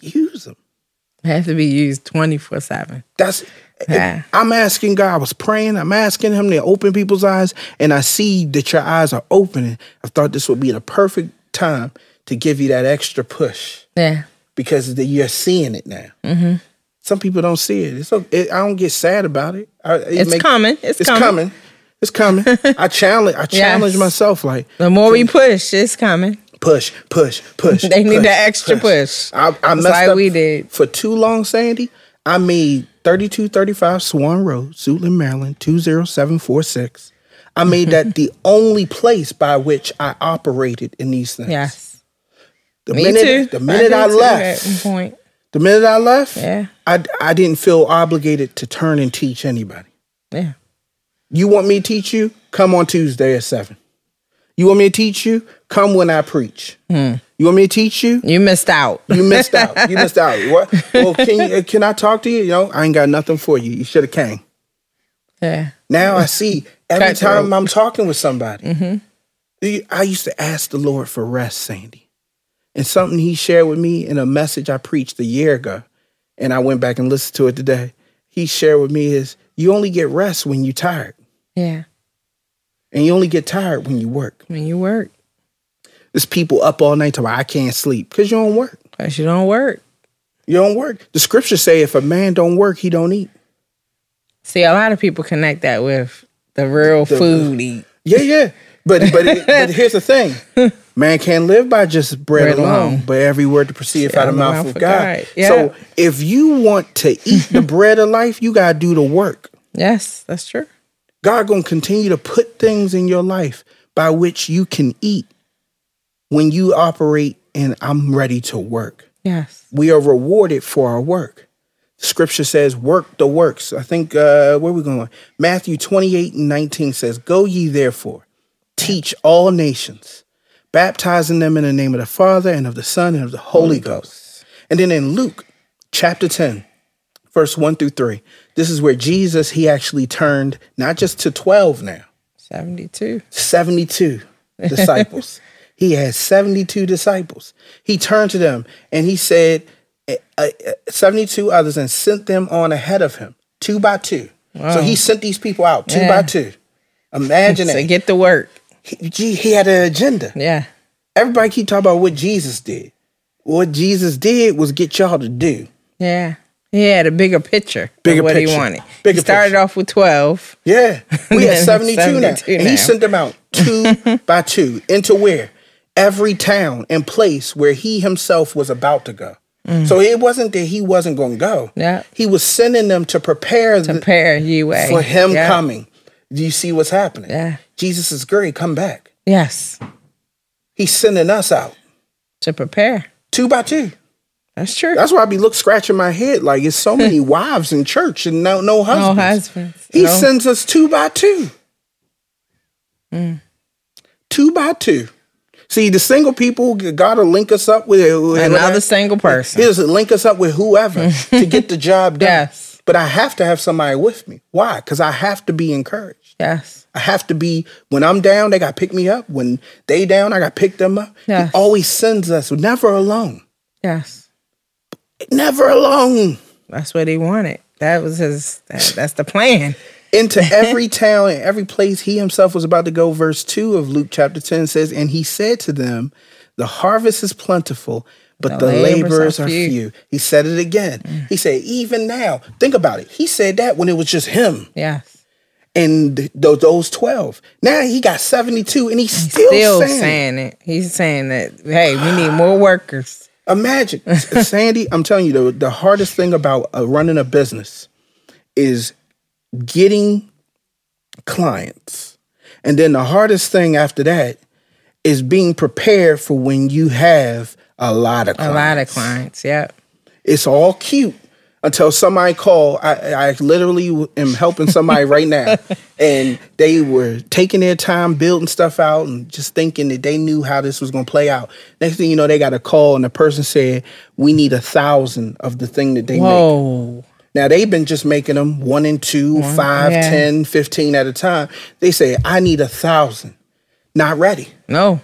Use them. It has to be used 24 7. That's Yeah. I'm asking God, I was praying, I'm asking him to open people's eyes, and I see that your eyes are opening. I thought this would be the perfect time to give you that extra push Yeah. because the, you're seeing it now. Mm-hmm. Some people don't see it. It's okay. It, I don't get sad about it. I, it It's coming. It's It's coming. coming. It's coming. I challenge. I challenge myself. Like The more we push, it's coming. push, push, push. They need push, that extra push. I, I Just messed like up we did. for too long, Sandy. I made 3235 Swan Road, Suitland, Maryland, 20746. I made that the only place by which I operated in these things. Yes. The Me minute, too. The minute I, too left, At one point. the minute I left, Yeah. I, I didn't feel obligated to turn and teach anybody. Yeah. You want me to teach you? Come on Tuesday at 7. You want me to teach you? Come when I preach. Hmm. You want me to teach you? You missed out. You missed out. You missed out. What? Well, can you, can I talk to you? You know, I ain't got nothing for you. You should have came. yeah. Now I see every time I'm talking with somebody. You- I used to ask the Lord for rest, Sandy, and something He shared with me in a message I preached a year ago, and I went back and listened to it today. He shared with me is you only get rest when you're tired, Yeah. And you only get tired when you work. When you work. There's people up all night talking, I can't sleep because you don't work. Because you don't work. You don't work. The scriptures say if a man don't work, he don't eat. See, a lot of people connect that with the real food eat. Yeah, yeah. But but it, but here's the thing: man can't live by just bread, Bread alone, alone. but every word that proceedeth out of the mouth of God. Yeah. So if you want to eat the bread of life, you gotta do the work. Yes, that's true. God gonna continue to put things in your life by which you can eat when you operate and I'm ready to work. Yes. We are rewarded for our work. Scripture says, work the works. I think, uh, where we going? Matthew 28 and 19 says, Go ye therefore, teach all nations, baptizing them in the name of the Father and of the Son and of the Holy, Ghost. And then in Luke chapter 10, verse 1 through 3, this is where Jesus, he actually turned not just to 12 now, 72. 72 disciples. he had 72 disciples. He turned to them and he said, uh, uh, 72 others and sent them on ahead of him, two by two. So he sent these people out two Yeah. by two. Imagine So that. get to work. He, gee, he had an agenda. Yeah. Everybody keep talking about what Jesus did. What Jesus did was get y'all to do. Yeah. He had a bigger picture Bigger of what picture. he wanted. Bigger he started picture. off with 12. Yeah, we had 72, now. 72 And he sent them out two by two into where? Every town and place where he himself was about to go. Mm. So it wasn't that he wasn't going to go. Yeah. He was sending them to prepare the- Prepare you way. for him yeah. coming. Do you see what's happening? Yeah. Jesus is great. Come back. Yes. He's sending us out To prepare. two by two. That's true. That's why I be look scratching my head like it's so many wives in church and no no no husbands. husbands. He no. sends us two by two. Mm. Two by two. See, the single people, God will link us up with with Another single person. He'll link us up with whoever to get the job done. Yes. But I have to have somebody with me. Why? Because I have to be encouraged. Yes. I have to be when I'm down, they got to pick me up. When they down, I got to pick them up. Yes. He always sends us, never alone. Yes. Never alone. That's what he wanted. That was his that, that's the plan. into every town and every place he himself was about to go. Verse 2 of Luke chapter 10 says, And he said to them, The harvest is plentiful, but The the, laborers laborers are are few." few. He said it again. He said, Even now, think about it. He said that when it was just him Yes. and th- those, those 12. Now he got 72 and he's still, Still saying, saying it. He's saying that, hey, we need more workers. Imagine, Sandy, I'm telling you, the, the hardest thing about uh, running a business is getting clients. And then the hardest thing after that is being prepared for when you have a lot of A clients. lot of clients. Yep. It's all cute until somebody call. I, I literally am helping somebody right now, and they were taking their time building stuff out and just thinking that they knew how this was going to play out. Next thing you know, they got a call, and the person said, "We need a thousand of the thing that they make." Whoa. Now they've been just making them one and two, five, yeah. 10, 15 at a time. They say, "I need a thousand. Not ready. No.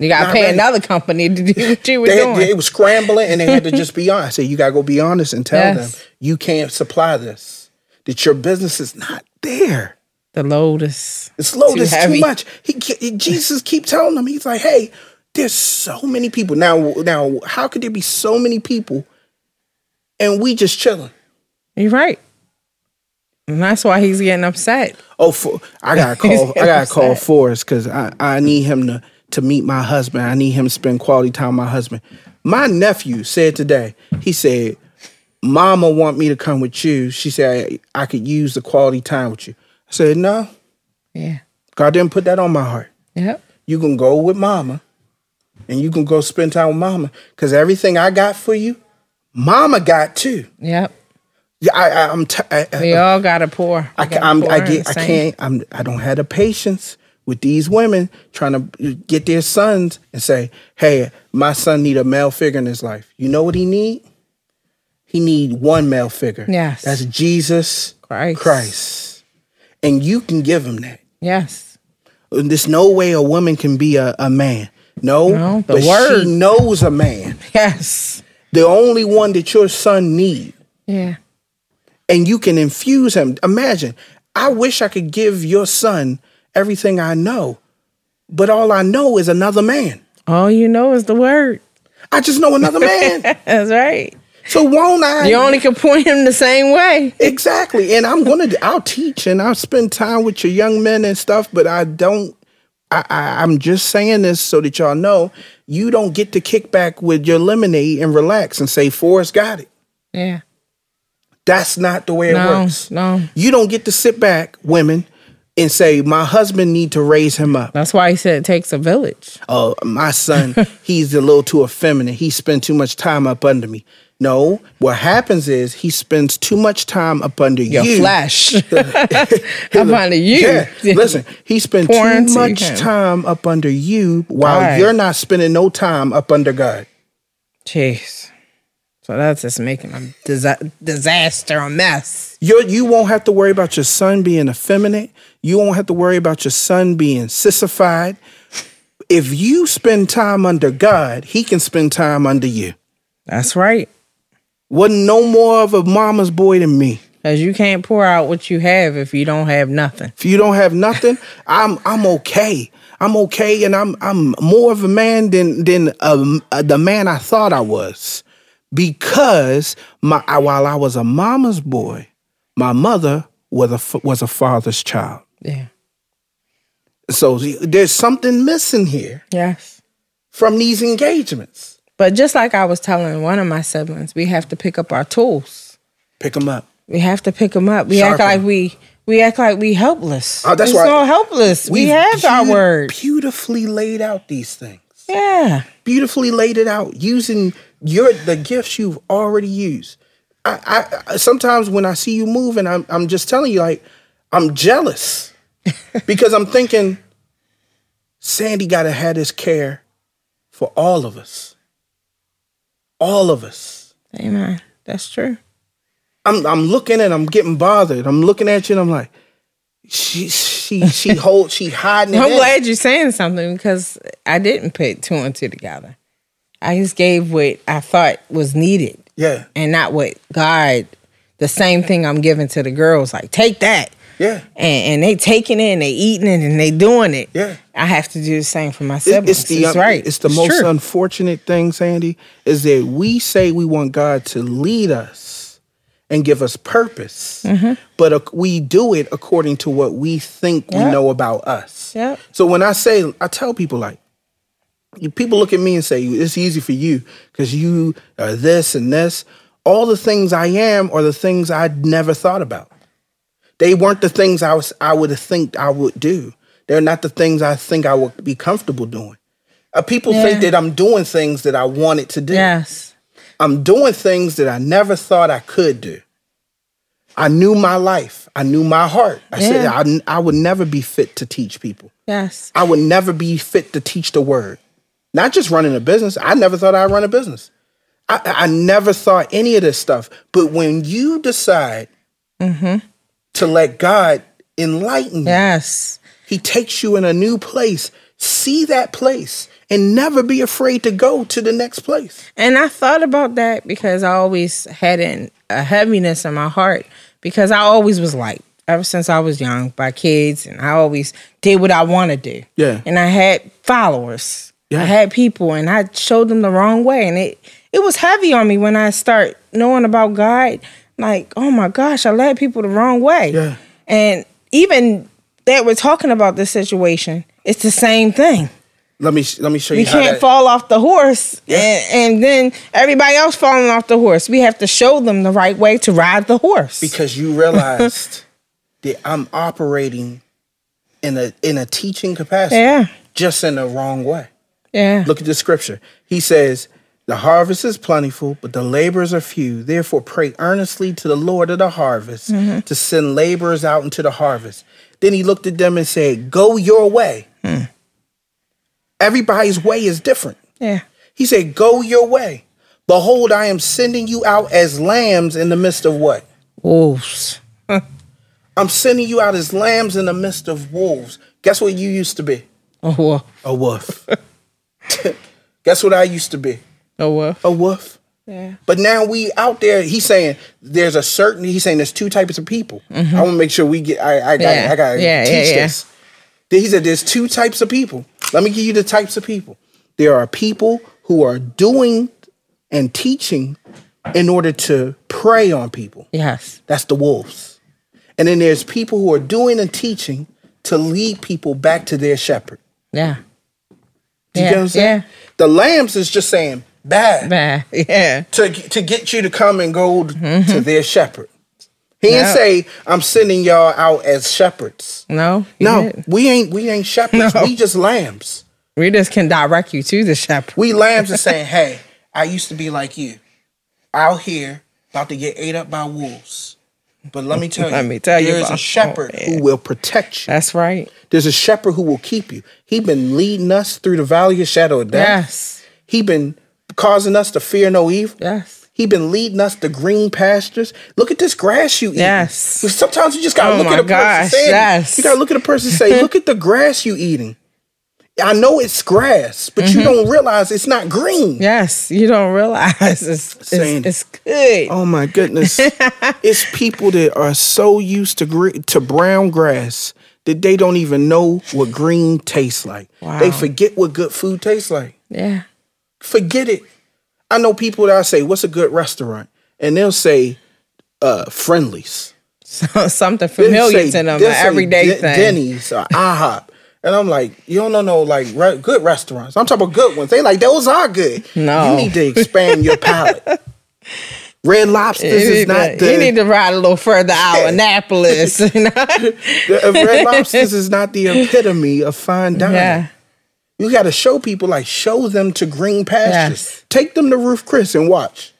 You gotta pay ready. another company to do what you were They, doing. they was scrambling and they had to just be honest. I said, you gotta go be honest and tell Yes. them you can't supply this. That your business is not there. the load is It's low. Too It's too much. He, he- Jesus keep telling them. He's like, hey, there's so many people now. Now, how could there be so many people, and we just chilling? You're right. And that's why he's getting upset. Oh, for, I gotta call. I gotta call upset. Forrest because I, I need him to to meet my husband. I need him to spend quality time with my husband. My nephew said today. He said, "Mama want me to come with you." She said I, I could use the quality time with you. I said, "No, Yeah. God didn't put that on my heart. Yep. You can go with Mama, and you can go spend time with Mama because everything I got for you, Mama got too." Yep. Yeah, I, I, I'm. T- I, We all gotta pour. I, We ca- gotta I'm, pour I get, I can't, I'm, I don't have the patience with these women trying to get their sons and say, "Hey, my son need a male figure in his life." You know what he need? He need one male figure. Yes. that's Jesus Christ. Christ, and you can give him that. Yes. There's no way a woman can be a, a man. No, No, the word. she knows a man. Yes. The only one that your son need Yeah. and you can infuse him. Imagine, I wish I could give your son everything I know, but all I know is another man. All you know is the word. I just know another man. That's right. so won't I? You only can point him the same way. exactly. And I'm gonna. I'll teach and I'll spend time with your young men and stuff. But I don't. I, I, I'm just saying this so that y'all know you don't get to kick back with your lemonade and relax and say Forrest got it. Yeah. That's not the way it No. works. No. You don't get to sit back, women, and say my husband need to raise him up. That's why he said it takes a village. oh, my son, he's a little too effeminate. He spends too much time up under me. No, what happens is he spends too much time up under Your you. flesh. I'm under you. Yeah, listen, he spends too much him. time up under you while Right. you're not spending no time up under God. Jeez. So that's just making a disa- disaster, a mess. You you won't have to worry about your son being effeminate. You won't have to worry about your son being sissified. If you spend time under God, he can spend time under you. That's right. Wasn't no more of a mama's boy than me. Because you can't pour out what you have if you don't have nothing. If you don't have nothing, I'm I'm okay. I'm okay, and I'm I'm more of a man than than um, uh, the man I thought I was, because my while I was a mama's boy, my mother was a was a father's child. Yeah. So there's something missing here Yes. from these engagements. But just like I was telling one of my siblings, we have to pick up our tools. Pick them up. We have to pick them up. We Sharpen act like we We act like we helpless. Oh, that's why- not helpless. We have our beau- word. Beautifully laid out these things. Yeah. Beautifully laid it out using your the gifts you've already used. I, I, sometimes when I see you moving, I'm I'm just telling you like I'm jealous because I'm thinking Sandy got to have this care for all of us, all of us. Amen. That's true. I'm I'm looking and I'm getting bothered. I'm looking at you and I'm like, she she she hold she hiding. I'm glad you're saying something because I didn't put two and two together. I just gave what I thought was needed Yeah, and not what God, the same thing I'm giving to the girls. Like, take that. yeah. And, and they taking it and they eating it and they doing it. Yeah. I have to do the same for my It- siblings. it's the It's right. It's the most true. unfortunate thing, Sandy, is that we say we want God to lead us and give us purpose, Mm-hmm. but we do it according to what we think we know about us. Yep. So when I say, I tell people like, people look at me and say it's easy for you because you are this and this. All the things I am are the things I'd never thought about. They weren't the things I was I would have think I would do. They're not the things I think I would be comfortable doing. Uh, people think that I'm doing things that I wanted to do. Yes. I'm doing things that I never thought I could do. I knew my life. I knew my heart. I said I, I would never be fit to teach people. Yes. I would never be fit to teach the word. Not just running a business. I never thought I'd run a business. I, I never thought any of this stuff. But when you decide mm-hmm. to let God enlighten you, Yes. He takes you in a new place. See that place and never be afraid to go to the next place. And I thought about that because I always had an, a heaviness in my heart because I always was like, ever since I was young, by kids, and I always did what I want to do. Yeah. And I had followers. Yeah. I had people, and I showed them the wrong way, and it it was heavy on me when I start knowing about God. Like, oh my gosh, I led people the wrong way. Yeah. And even that we're talking about this situation, it's the same thing. Let me let me show you. We can't that- fall off the horse Yeah. and, and then everybody else falling off the horse. We have to show them the right way to ride the horse. because you realized that I'm operating in a in a teaching capacity, yeah. just in the wrong way. Yeah. Look at the scripture. He says, The harvest is plentiful, but the laborers are few. Therefore, pray earnestly to the Lord of the harvest Mm-hmm. to send laborers out into the harvest. Then he looked at them and said, Go your way. Hmm. Everybody's way is different. Yeah. He said, Go your way. Behold, I am sending you out as lambs in the midst of what? Wolves. I'm sending you out as lambs in the midst of wolves. Guess what you used to be? A wolf. A wolf. Guess what I used to be? A wolf. A wolf. Yeah. But now we out there. He's saying there's a certain. He's saying there's two types of people. I want to make sure we get. I, I got. Mm-hmm. Yeah. I got to Yeah, teach yeah, yeah. this. Then He said there's two types of people. Let me give you the types of people. There are people who are doing and teaching in order to prey on people. Yes. That's the wolves. And then there's people who are doing and teaching to lead people back to their shepherd. Yeah. You Yeah, get what I'm saying? yeah. The lambs is just saying bad. Bad. Yeah. to to get you to come and go to mm-hmm. their shepherd. He didn't Yeah. say I'm sending y'all out as shepherds. No. No, didn't. we ain't we ain't shepherds. No. We just lambs. We just can direct you to the shepherd. We lambs are saying, "Hey, I used to be like you, out here about to get ate up by wolves." But let me tell you, Let me tell you there's a shepherd oh, who will protect you. That's right. There's a shepherd who will keep you. He been leading us through the valley of shadow of death. Yes. He been causing us to fear no evil. Yes. He been leading us to green pastures. Look at this grass you eat. Yes. Sometimes you just gotta Oh look at a person. gosh, Say it. yes. You gotta look at a person and say, "Look at the grass you eating." I know it's grass, but Mm-hmm. you don't realize it's not green. Yes. You don't realize it's Saying- it's, it's good. Oh my goodness! it's people that are so used to to brown grass that they don't even know what green tastes like. Wow. They forget what good food tastes like. Yeah. Forget it. I know people that I say, "What's a good restaurant?" and they'll say, uh, "Friendly's." So, something familiar say- to them, an everyday thing. Denny's or IHOP. And I'm like, you don't know no like re- good restaurants. I'm talking about good ones. They like those are good. No. you need to expand your palate. Red Lobsters is not to, the you need to ride a little further out, Annapolis. you know? the- uh, Red Lobsters is not the epitome of fine dining. yeah, You got to show people like show them to green pastures. Yes. Take them to Ruth's Chris and watch.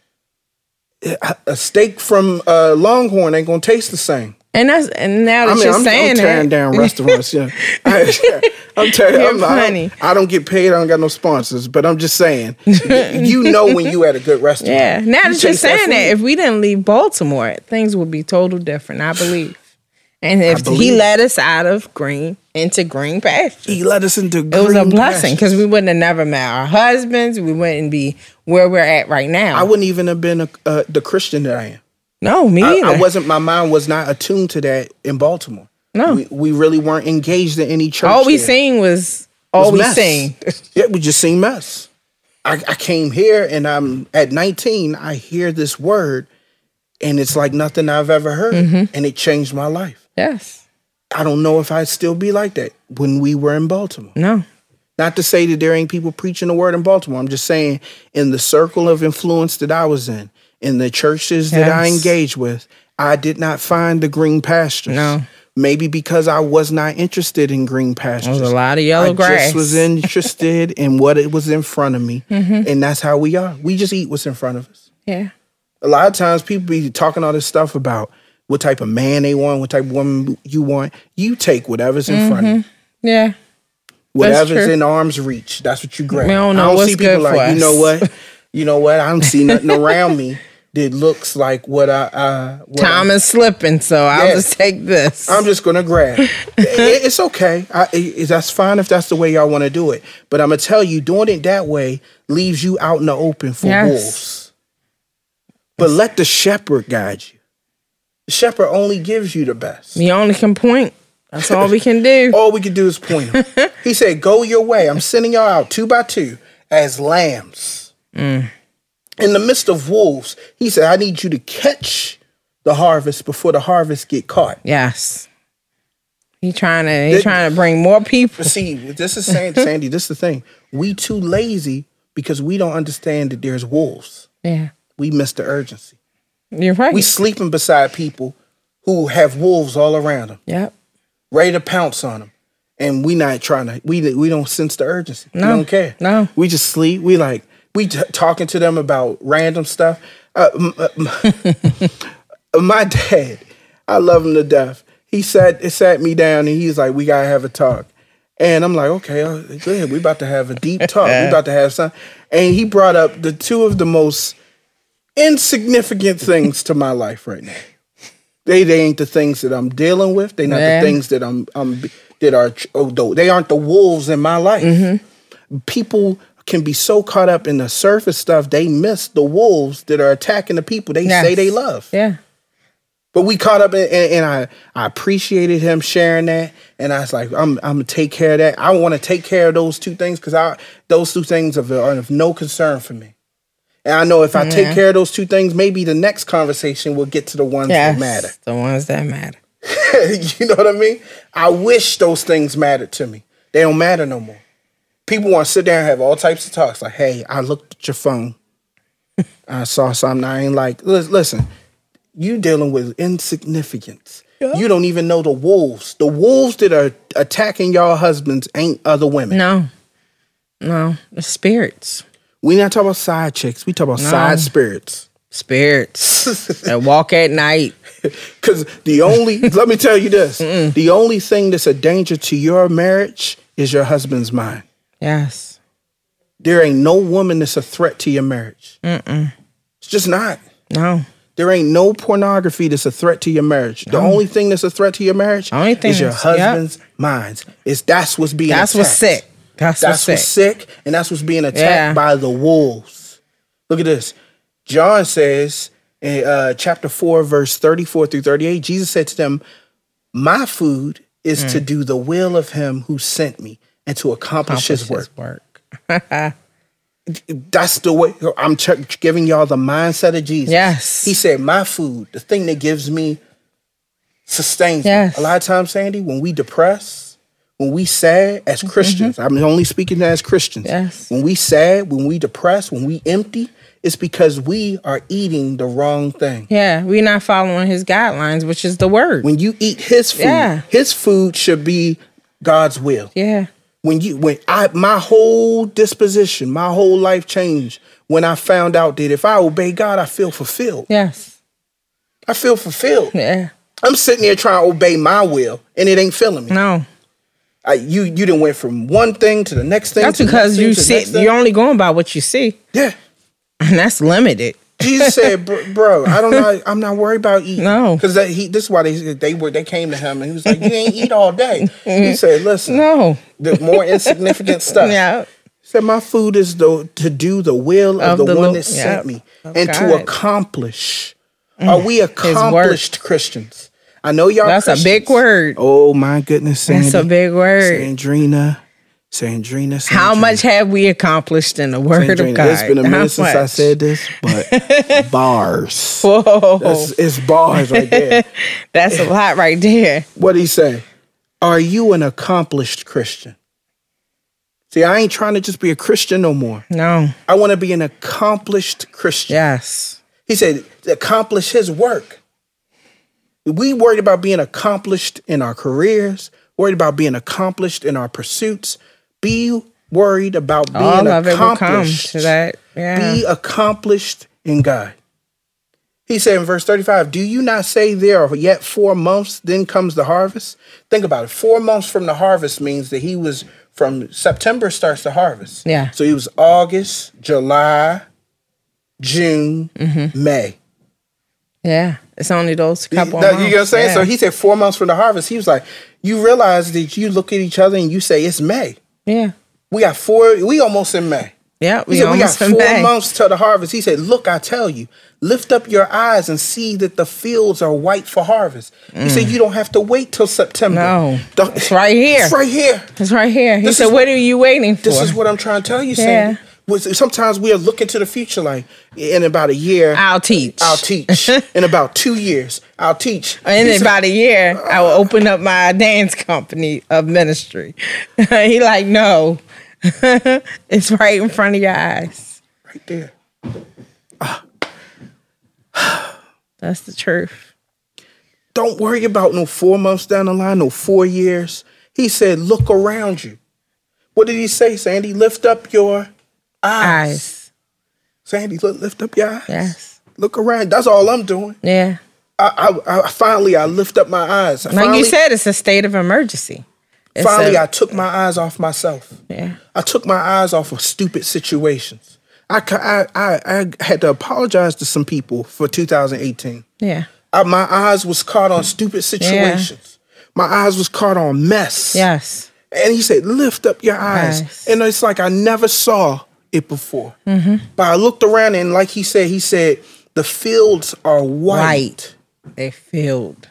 A, a steak from uh, Longhorn ain't gonna taste the same. And that's and now that I mean, you're I'm, saying I'm tearing that, down restaurants. Yeah, I, am tearing. I'm, I, funny. don't, I don't get paid. I don't got no sponsors. But I'm just saying, you know when you at a good restaurant. yeah. Now You that you're taste that saying that, if we didn't leave Baltimore, things would be total different. I believe. And if he led us out of green into green pasture, he led us into. Green It was a blessing because we wouldn't have never met our husbands. We wouldn't be where we're at right now. I wouldn't even have been a, uh, the Christian that I am. No, me I, either. I wasn't. My mind was not attuned to that in Baltimore. No. we, we really weren't engaged in any church. all we there. seen was all we mess. seen. Yeah, we just seen mess. I, I came here and I'm at 19. I hear this word, and it's like nothing I've ever heard, Mm-hmm. and it changed my life. yes. I don't know if I'd still be like that when we were in Baltimore. No. Not to say that there ain't people preaching the word in Baltimore. I'm just saying in the circle of influence that I was in, in the churches that I Yes. engaged with, I did not find the green pastures. No. Maybe because I was not interested in green pastures. There was a lot of yellow I grass. just was interested in what it was in front of me. Mm-hmm. And that's how we are. We just eat what's in front of us. yeah. A lot of times people be talking all this stuff about what type of man they want, what type of woman you want. You take whatever's in front of you. Yeah. Whatever's Mm-hmm. in arm's reach, that's what you grab. We don't know I don't see people like, you know what? You know what? I don't see nothing around me that looks like what I uh what Time is slipping, so I'll just take this. I'm just gonna grab. It- it's okay. I, it- that's fine if that's the way y'all want to do it. But I'm gonna tell you, doing it that way leaves you out in the open for Yes. wolves. But let the shepherd guide you. The shepherd only gives you the best. we only can point. That's all we can do. All we can do is point him. he said, "Go your way. I'm sending y'all out two by two as lambs Mm. In the midst of wolves." He said, "I need you to catch the harvest before the harvest get caught." Yes. He trying to he trying to bring more people. See, this is saying, Sandy, this is the thing. We too lazy because we don't understand that there's wolves. Yeah. We miss the urgency. You're right. We sleeping beside people who have wolves all around them, yep. ready to pounce on them. And we not trying to, we we don't sense the urgency. We No, don't care. no. We just sleep. We like, we t- talking to them about random stuff. Uh, m- uh, my dad, I love him to death. He sat, it sat me down and he's like, we got to have a talk. And I'm like, okay, uh, good. We about to have a deep talk. we about to have some. And he brought up the two of the most insignificant things to my life right now. They they ain't the things that I'm dealing with. They not Yeah. the things that I'm I'm that are oh, they aren't the wolves in my life. Mm-hmm. People can be so caught up in the surface stuff they miss the wolves that are attacking the people they Yes. say they love. Yeah. But we caught up, in, and, and I I appreciated him sharing that, and I was like, I'm I'm gonna take care of that. I want to take care of those two things because I those two things are, are of no concern for me. And I know if I take care of those two things, maybe the next conversation will get to the ones Yes. that matter. The ones that matter. you know what I mean? I wish those things mattered to me. They don't matter no more. People want to sit there and have all types of talks like, hey, I looked at your phone. I saw something I ain't like. Listen, you dealing with insignificance. You don't even know the wolves. The wolves that are attacking y'all husbands ain't other women. No. No. The spirits. We not talking about side chicks. We talk about side spirits. Spirits. that walk at night. Because the only, let me tell you this the only thing that's a danger to your marriage is your husband's mind. Yes. There ain't no woman that's a threat to your marriage. It's just not. No. There ain't no pornography that's a threat to your marriage. The only thing that's a threat to your marriage Only thing is your that's- yep. husband's minds. It's that's what's being That's what's attacked. sick. That's, That's what's sick. and that's what's being attacked Yeah. by the wolves. Look at this. John says in uh, chapter 4, verse 34 through 38, Jesus said to them, My food is Mm. to do the will of him who sent me and to accomplish, his work. work. That's the way I'm ch- giving y'all the mindset of Jesus. Yes. He said, My food, the thing that gives me sustains Yes. me. A lot of times, Sandy, when we depress, when we sad as mm-hmm. Christians, I'm only speaking as Christians. Yes. When we sad, when we depressed, when we empty, it's because we are eating the wrong thing. Yeah, we're not following his guidelines, which is the word. When you eat his food, Yeah. his food should be God's will. yeah. When you when I my whole disposition, my whole life changed when I found out that if I obey God, I feel fulfilled. Yes. I feel fulfilled. Yeah. I'm sitting there trying to obey my will, and it ain't feeling me. No. I, you you didn't went from one thing to the next thing. That's because you see you're only going by what you see. yeah. And that's limited. Jesus said, "Bro, I don't know. I'm not worried about eating. No. because that he. This is why they they were they came to him and he was like, "You ain't eat all day." He said, "Listen, No. the more insignificant stuff." Yeah. He said, "My food is the to do the will of, Of the, the one Lo- that sent yep. me Of and to God. Mm. accomplish." Are we accomplished Christians? I know y'all. That's a big word. Oh my goodness, Sandy. That's a big word. Sandrina, Sandrina, Sandrina. How much have we accomplished in the word Sandrina, of God? It's been a minute since I said this, but bars. Whoa. That's, it's bars right there. That's a lot right there. What did he say? Are you an accomplished Christian? See, I ain't trying to just be a Christian no more. No. I want to be an accomplished Christian. Yes. He said, accomplish his work. We worried about being accomplished in our careers, worried about being accomplished in our pursuits. Be worried about being All of it will come accomplished. to that. Yeah. Be accomplished in God. He said in verse 35, Do you not say there are yet four months, then comes the harvest? Think about it. Four months from the harvest means that he was from September starts the harvest. Yeah. So he was August, July, June, Mm-hmm. May. yeah. It's only those couple months. you know what I'm saying? Yeah. So he said four months from the harvest. He was like, You realize that you look at each other and you say it's May. Yeah. We got four, we almost in May. Yeah. He We said, we got four May. months till the harvest. He said, look, I tell you, lift up your eyes and see that the fields are white for harvest. He said, you don't have to wait till September. Mm. No. Don't- It's right here. It's right here. It's right here. He This said, What are you waiting for? This is what I'm trying to tell you, Yeah. Sandy. Sometimes we are looking to the future like, in about a year, I'll teach. I'll teach. in about two years, I'll teach. In said, about a year, I will uh, open up my dance company of ministry. he like, no, it's right in front of your eyes. right there. That's the truth. Don't worry about no four months down the line, no four years. He said, look around you. What did he say, Sandy? Lift up your eyes. Eyes. Sandy, look, lift up your eyes. Yes. Look around. That's all I'm doing. Yeah. I, I, I finally I lift up my eyes. Like finally, you said, it's a state of emergency. It's finally a- I took my eyes off myself. yeah. I took my eyes off of stupid situations. I, I, I, I had to apologize to some people for 2018. Yeah. I, my eyes was caught on stupid situations. My eyes was caught on mess. Yes. And he said, lift up your eyes. Eyes. And it's like I never saw it before. Mm-hmm. But I looked around and like he said, he said, the fields are white. Right. They filled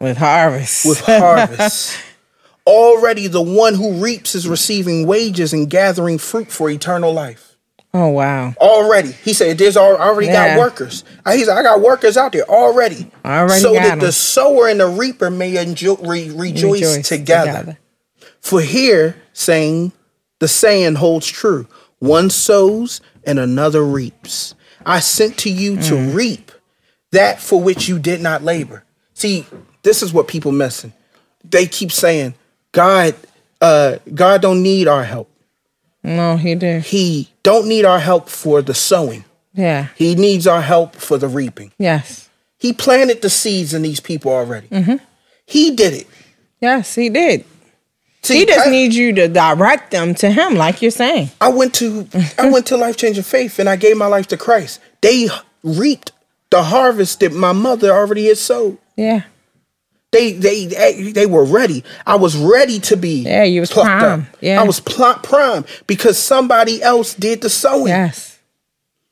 with harvest. with harvest. Already the one who reaps is receiving wages and gathering fruit for eternal life. oh wow. Already. He said, There's al- already Yeah. got workers. He said, I got workers out there already. Already so that the sower and the reaper may enjoy, re- rejoice, Rejoice together. For here, saying, the saying holds true one sows and another reaps. I sent to you to Mm. reap that for which you did not labor. See, this is what people missing. They keep saying, God, uh, God don't need our help. No, he did. He don't need our help for the sowing. Yeah. He needs our help for the reaping. Yes. He planted the seeds in these people already. Mm-hmm. He did it. Yes, he did. See, He just I- needs you to direct them to him, like you're saying. I went to I went to Life Changing Faith and I gave my life to Christ. They reaped the harvest that my mother already had sowed. Yeah. They they they, they were ready. I was ready to be. Yeah, you was plucked prime. up. Yeah. I was pl- prime because somebody else did the sowing. Yes.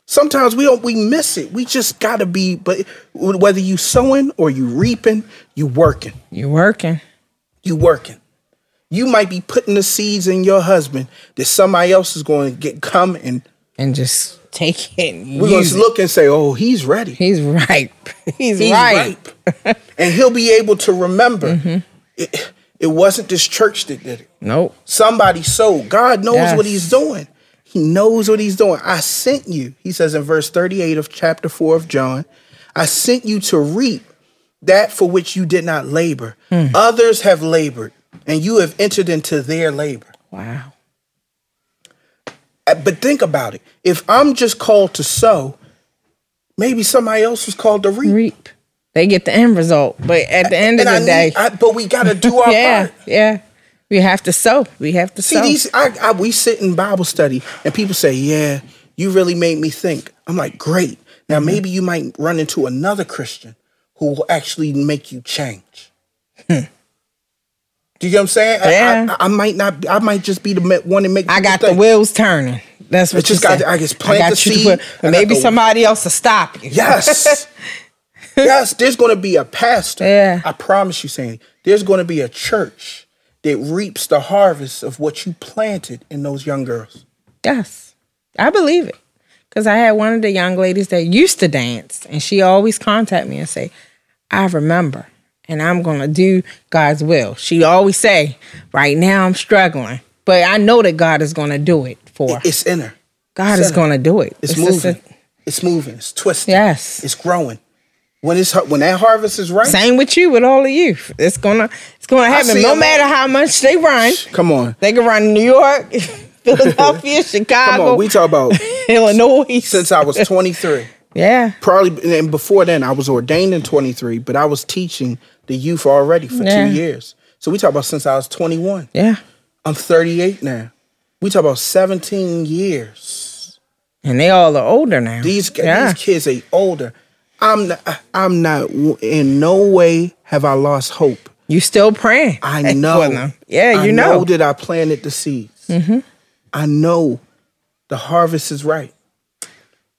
Sometimes we don't we miss it. We just gotta be. But whether you sowing or you reaping, you working. You're working. You working. You might be putting the seeds in your husband that somebody else is going to get come and And just take it. We're going to look and say, "Oh, he's ready. He's ripe. He's, He's ripe. ripe," and he'll be able to remember. Mm-hmm. It, It wasn't this church that did it. Nope. Somebody sowed. God knows Yes. what he's doing. He knows what he's doing. I sent you, he says in verse 38 of chapter 4 of John, I sent you to reap that for which you did not labor. Hmm. Others have labored, and you have entered into their labor. Wow. Uh, But think about it. If I'm just called to sow, maybe somebody else was called to reap. Reap. They get the end result, but at the end of the I day, need- I- but we got to do our yeah, part. yeah, we have to sow. We have to See sow. these, I, I, we sit in Bible study, and people say, "Yeah, you really made me think." I'm like, "Great." Now Mm-hmm. maybe you might run into another Christian who will actually make you change. Do you get what I'm saying? I-. Yeah. I, I, might not. I might just be the one to make. I got the wheels turning. That's what you just got said. I just plant the you to seed, put- I maybe the- somebody else will stop you. Yes. yes, there's going to be a pastor. Yeah. I promise you, Sandy. There's going to be a church that reaps the harvest of what you planted in those young girls. Yes, I believe it. Because I had one of the young ladies that used to dance, and she always contact me and say, "I remember, and I'm gonna do God's will." She always say, "Right now I'm struggling, but I know that God is gonna do it for her. It's in her. God it's is gonna do it. It's, just moving. a- it's moving. It's twisting. yes. It's growing. When it's when that harvest is right. Same with you, with all of you. It's gonna, it's gonna happen. No matter all. how much they run, Come on. they can run in New York, Philadelphia, Chicago. Come on. We talk about Illinois. since I was 23. yeah, Probably and before then I was ordained in 23, but I was teaching the youth already for Yeah. two years. So we talk about since I was 21. yeah. I'm 38 now. We talk about 17 years. And they all are older now. These yeah. these kids are older. I'm not, I'm not in no way have I lost hope. You still praying? I know. Yeah, I you know. that I planted the seeds. Mm-hmm. I know the harvest is right.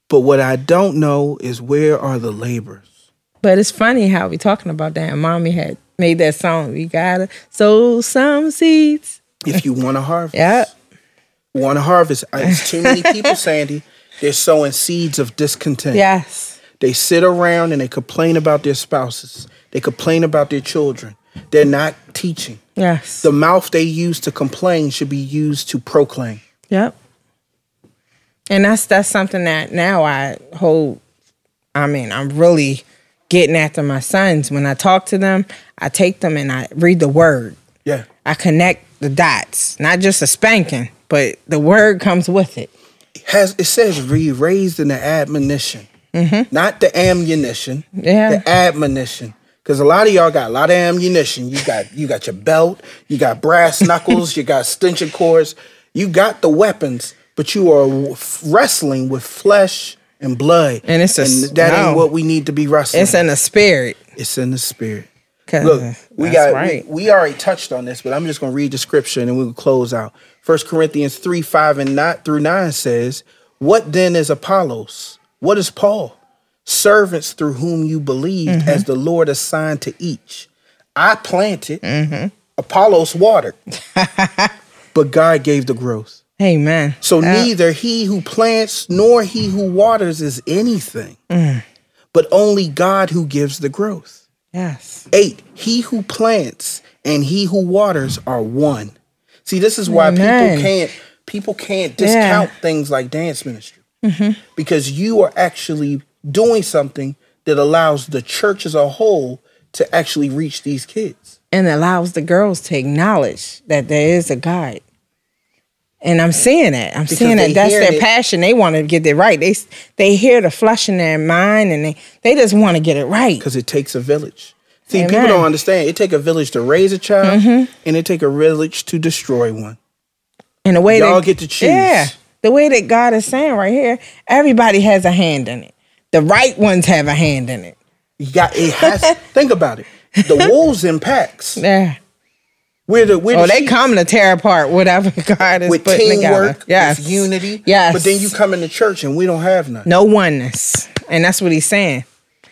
But what I don't know is where are the laborers? But it's funny how we talking about that. And mommy had made that song. We gotta sow some seeds. If you want to harvest, Yeah. want to harvest. It's too many people, Sandy. They're sowing seeds of discontent. Yes. They sit around and they complain about their spouses. They complain about their children. They're not teaching. Yes. The mouth they use to complain should be used to proclaim. Yep. And that's that's something that now I hold. I mean, I'm really getting after my sons. When I talk to them, I take them and I read the word. Yeah. I connect the dots, not just a spanking, but the word comes with it. has it says re raised in the admonition, not the ammunition. Mm-hmm. Yeah. the admonition. Because a lot of y'all got a lot of ammunition. You got you got your belt, you got brass knuckles, you got stenching cords, you got the weapons, but you are wrestling with flesh and blood. And it's a s- that no. ain't what we need to be wrestling. It's in the spirit. it's in the spirit. Look, we got right. we, we already touched on this, but I'm just gonna read the scripture and we'll close out. First Corinthians 3, 5 and not through 9 says, What then is Apollos? What is Paul? Servants through whom you believed Mm-hmm. as the Lord assigned to each. I planted, Mm-hmm. Apollos watered, but God gave the growth. Amen. So Yeah. neither he who plants nor he who waters is anything, Mm. but only God who gives the growth. Yes. Eight, he who plants and he who waters are one. See, this is why Amen. people can't people can't Yeah. discount things like dance ministry. Because you are actually doing something that allows the church as a whole to actually reach these kids. And allows the girls to acknowledge that there is a God. And I'm seeing that. I'm seeing they that that's their it. passion. They want to get it right. They they hear the flush in their mind and they, they just want to get it right. Because it takes a village. See, Amen. Mm-hmm. people don't understand. It take a village to raise a child, and it take a village to destroy one. And the way Y'all that, get to choose. Yeah. The way that God is saying right here, everybody has a hand in it. The right ones have a hand in it. Got it has. think about it. The wolves in packs. Yeah. We're the we're Oh, the they sheep. come to tear apart whatever God is with putting together. teamwork, Yes. with unity. Yes. But then you come into church and we don't have none. no oneness. And that's what he's saying.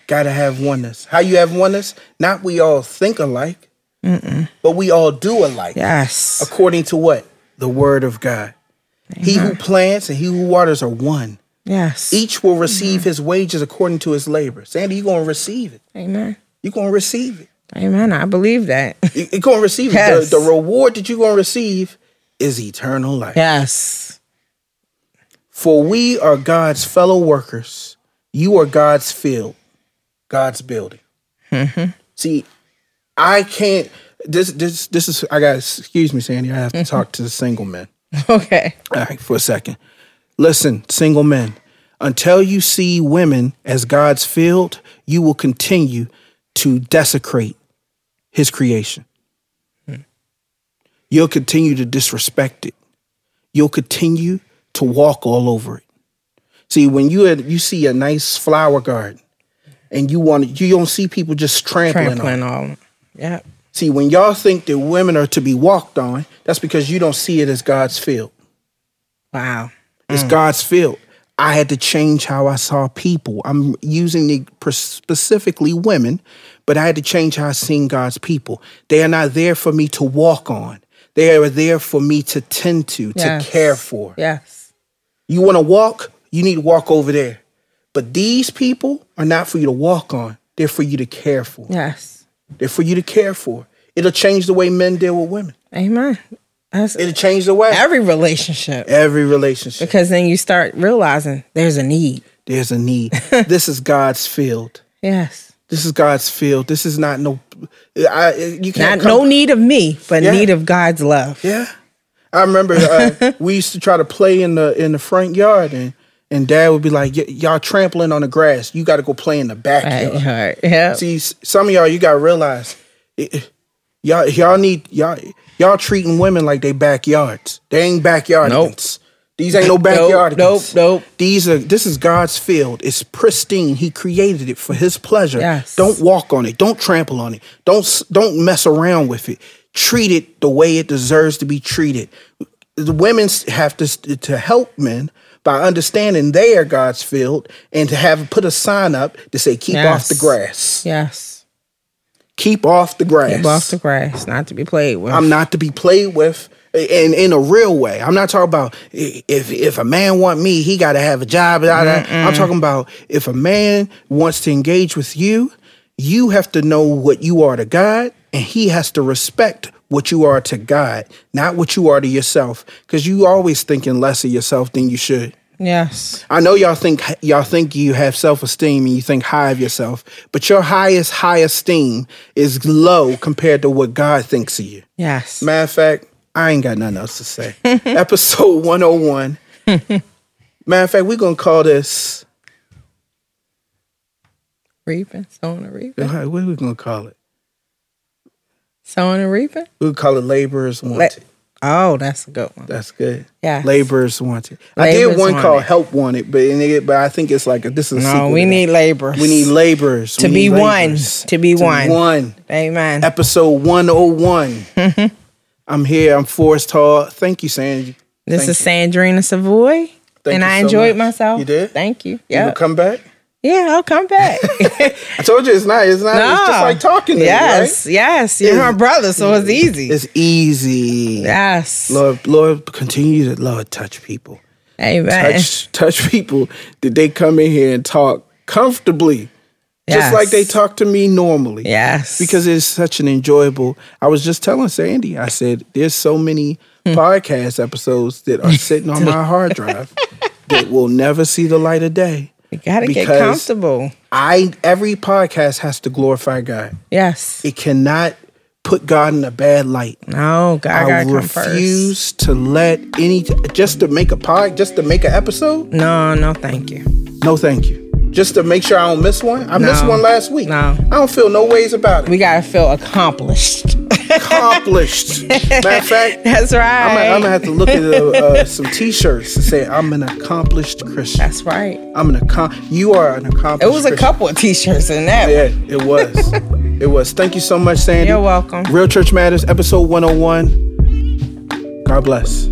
Gotta have oneness. How you have oneness? Not we all think alike, but we all do alike. Yes. According to what? The word of God. He who plants and he who waters are one. Yes. Each will receive mm-hmm. his wages according to his labor. Sandy, you're gonna receive it. Amen. You're gonna receive it. Amen. I believe that. You- You're gonna receive Yes. The, the reward that you're gonna receive is eternal life. Yes. For we are God's fellow workers. You are God's field, God's building. Mm-hmm. See, I can't. This this this is. I got. Excuse me, Sandy. I have to talk to the mm-hmm. single men. Okay. All right, for a second. Listen, single men. Until you see women as God's field, you will continue to desecrate His creation. You'll continue to disrespect it. You'll continue to walk all over it. See, when you had, you see a nice flower garden, and you want you don't see people just trampling, on. it. Trampling on. Yeah. See, when y'all think that women are to be walked on, that's because you don't see it as God's field. Wow. It's mm. God's field. I had to change how I saw people. I'm using the specifically women, but I had to change how I seen God's people. They are not there for me to walk on. They are there for me to tend to, Yes. to care for. Yes. You want to walk? You need to walk over there. But these people are not for you to walk on. They're for you to care for. Yes. They're for you to care for. It'll change the way men deal with women. Amen. That's It'll change the way. every relationship. Every relationship. Because then you start realizing there's a need. There's a need. this is God's field. Yes. This is God's field. This is not no. I you can't come, no need of me, but Yeah. need of God's love. Yeah, I remember uh, we used to try to play in the in the front yard, and and Dad would be like, "Y- "Y'all trampling on the grass. You got to go play in the backyard." Right. right. Yeah. See, some of y'all, you got to realize, it- y'all y'all need y'all y'all treating women like they backyards. They ain't backyardigans. These ain't no backyardigans. nope, nope. These are this is God's field. It's pristine. He created it for His pleasure. Yes. Don't walk on it. Don't trample on it. Don't don't mess around with it. Treat it the way it deserves to be treated. The women have to to help men by understanding they are God's field and to have put a sign up to say keep off the grass. Yes. Keep off the grass. Keep off the grass, not to be played with. I'm not to be played with eh, in in a real way. I'm not talking about eh, if if a man want me, he got to have a job. blah, blah. I'm talking about if a man wants to engage with you, you have to know what you are to God, and he has to respect what you are to God, not what you are to yourself, because you always thinking less of yourself than you should. Yes. I know y'all think y'all think you have self esteem and you think high of yourself, but your highest high esteem is low compared to what God thinks of you. Yes. Matter of fact, I ain't got nothing else to say. Episode 101. Matter of fact, we're gonna call this Reaping, sowing and reaping. what are we gonna call it? Sowing and reaping. We'll call it laborers wanted. Oh, that's a good one. That's good. Yeah. Laborers wanted. I did Laborers one called help wanted, but it, but I think it's like a, this is a No, we need laborers. we need laborers To We be one. To be one. one. Amen. Episode 101. I'm here. I'm Forrest Hall. Thank you, Sandy. This Thank is you. Sandrina Savoy. Thank and I so enjoyed much. myself. You did? Thank you. Yeah. come back? Yeah, I'll come back. I told you it's not. It's not. It's just like talking to yes, you, yes. You're It's- my brother, so it's easy. It's easy. yes. Lord, Lord, continue to Lord touch people. Amen. Touch, touch people that they come in here and talk comfortably, just like they talk to me normally. Yes. because it's such an enjoyable. I was just telling Sandy, I said, there's so many Hmm. podcast episodes that are sitting on my hard drive that will never see the light of day. You gotta get because- comfortable. I every podcast has to glorify God. Yes. It cannot put God in a bad light. No, God I gotta come first. refuse to let any just to make a pod, just to make an episode. No, no, thank you. No, thank you. Just to make sure I don't miss one. I missed one last week. No. I don't feel no ways about it. We gotta feel accomplished. Accomplished. Matter of fact, That's right. I'm gonna, I'm gonna have to look at uh, uh, some T-shirts to say I'm an accomplished Christian. That's right. I'm an accom- You are an accomplished. It was a couple of t-shirts in that. Yeah, it was. it was. Thank you so much, Sandy. You're welcome. Real Church Matters, episode 101. God bless.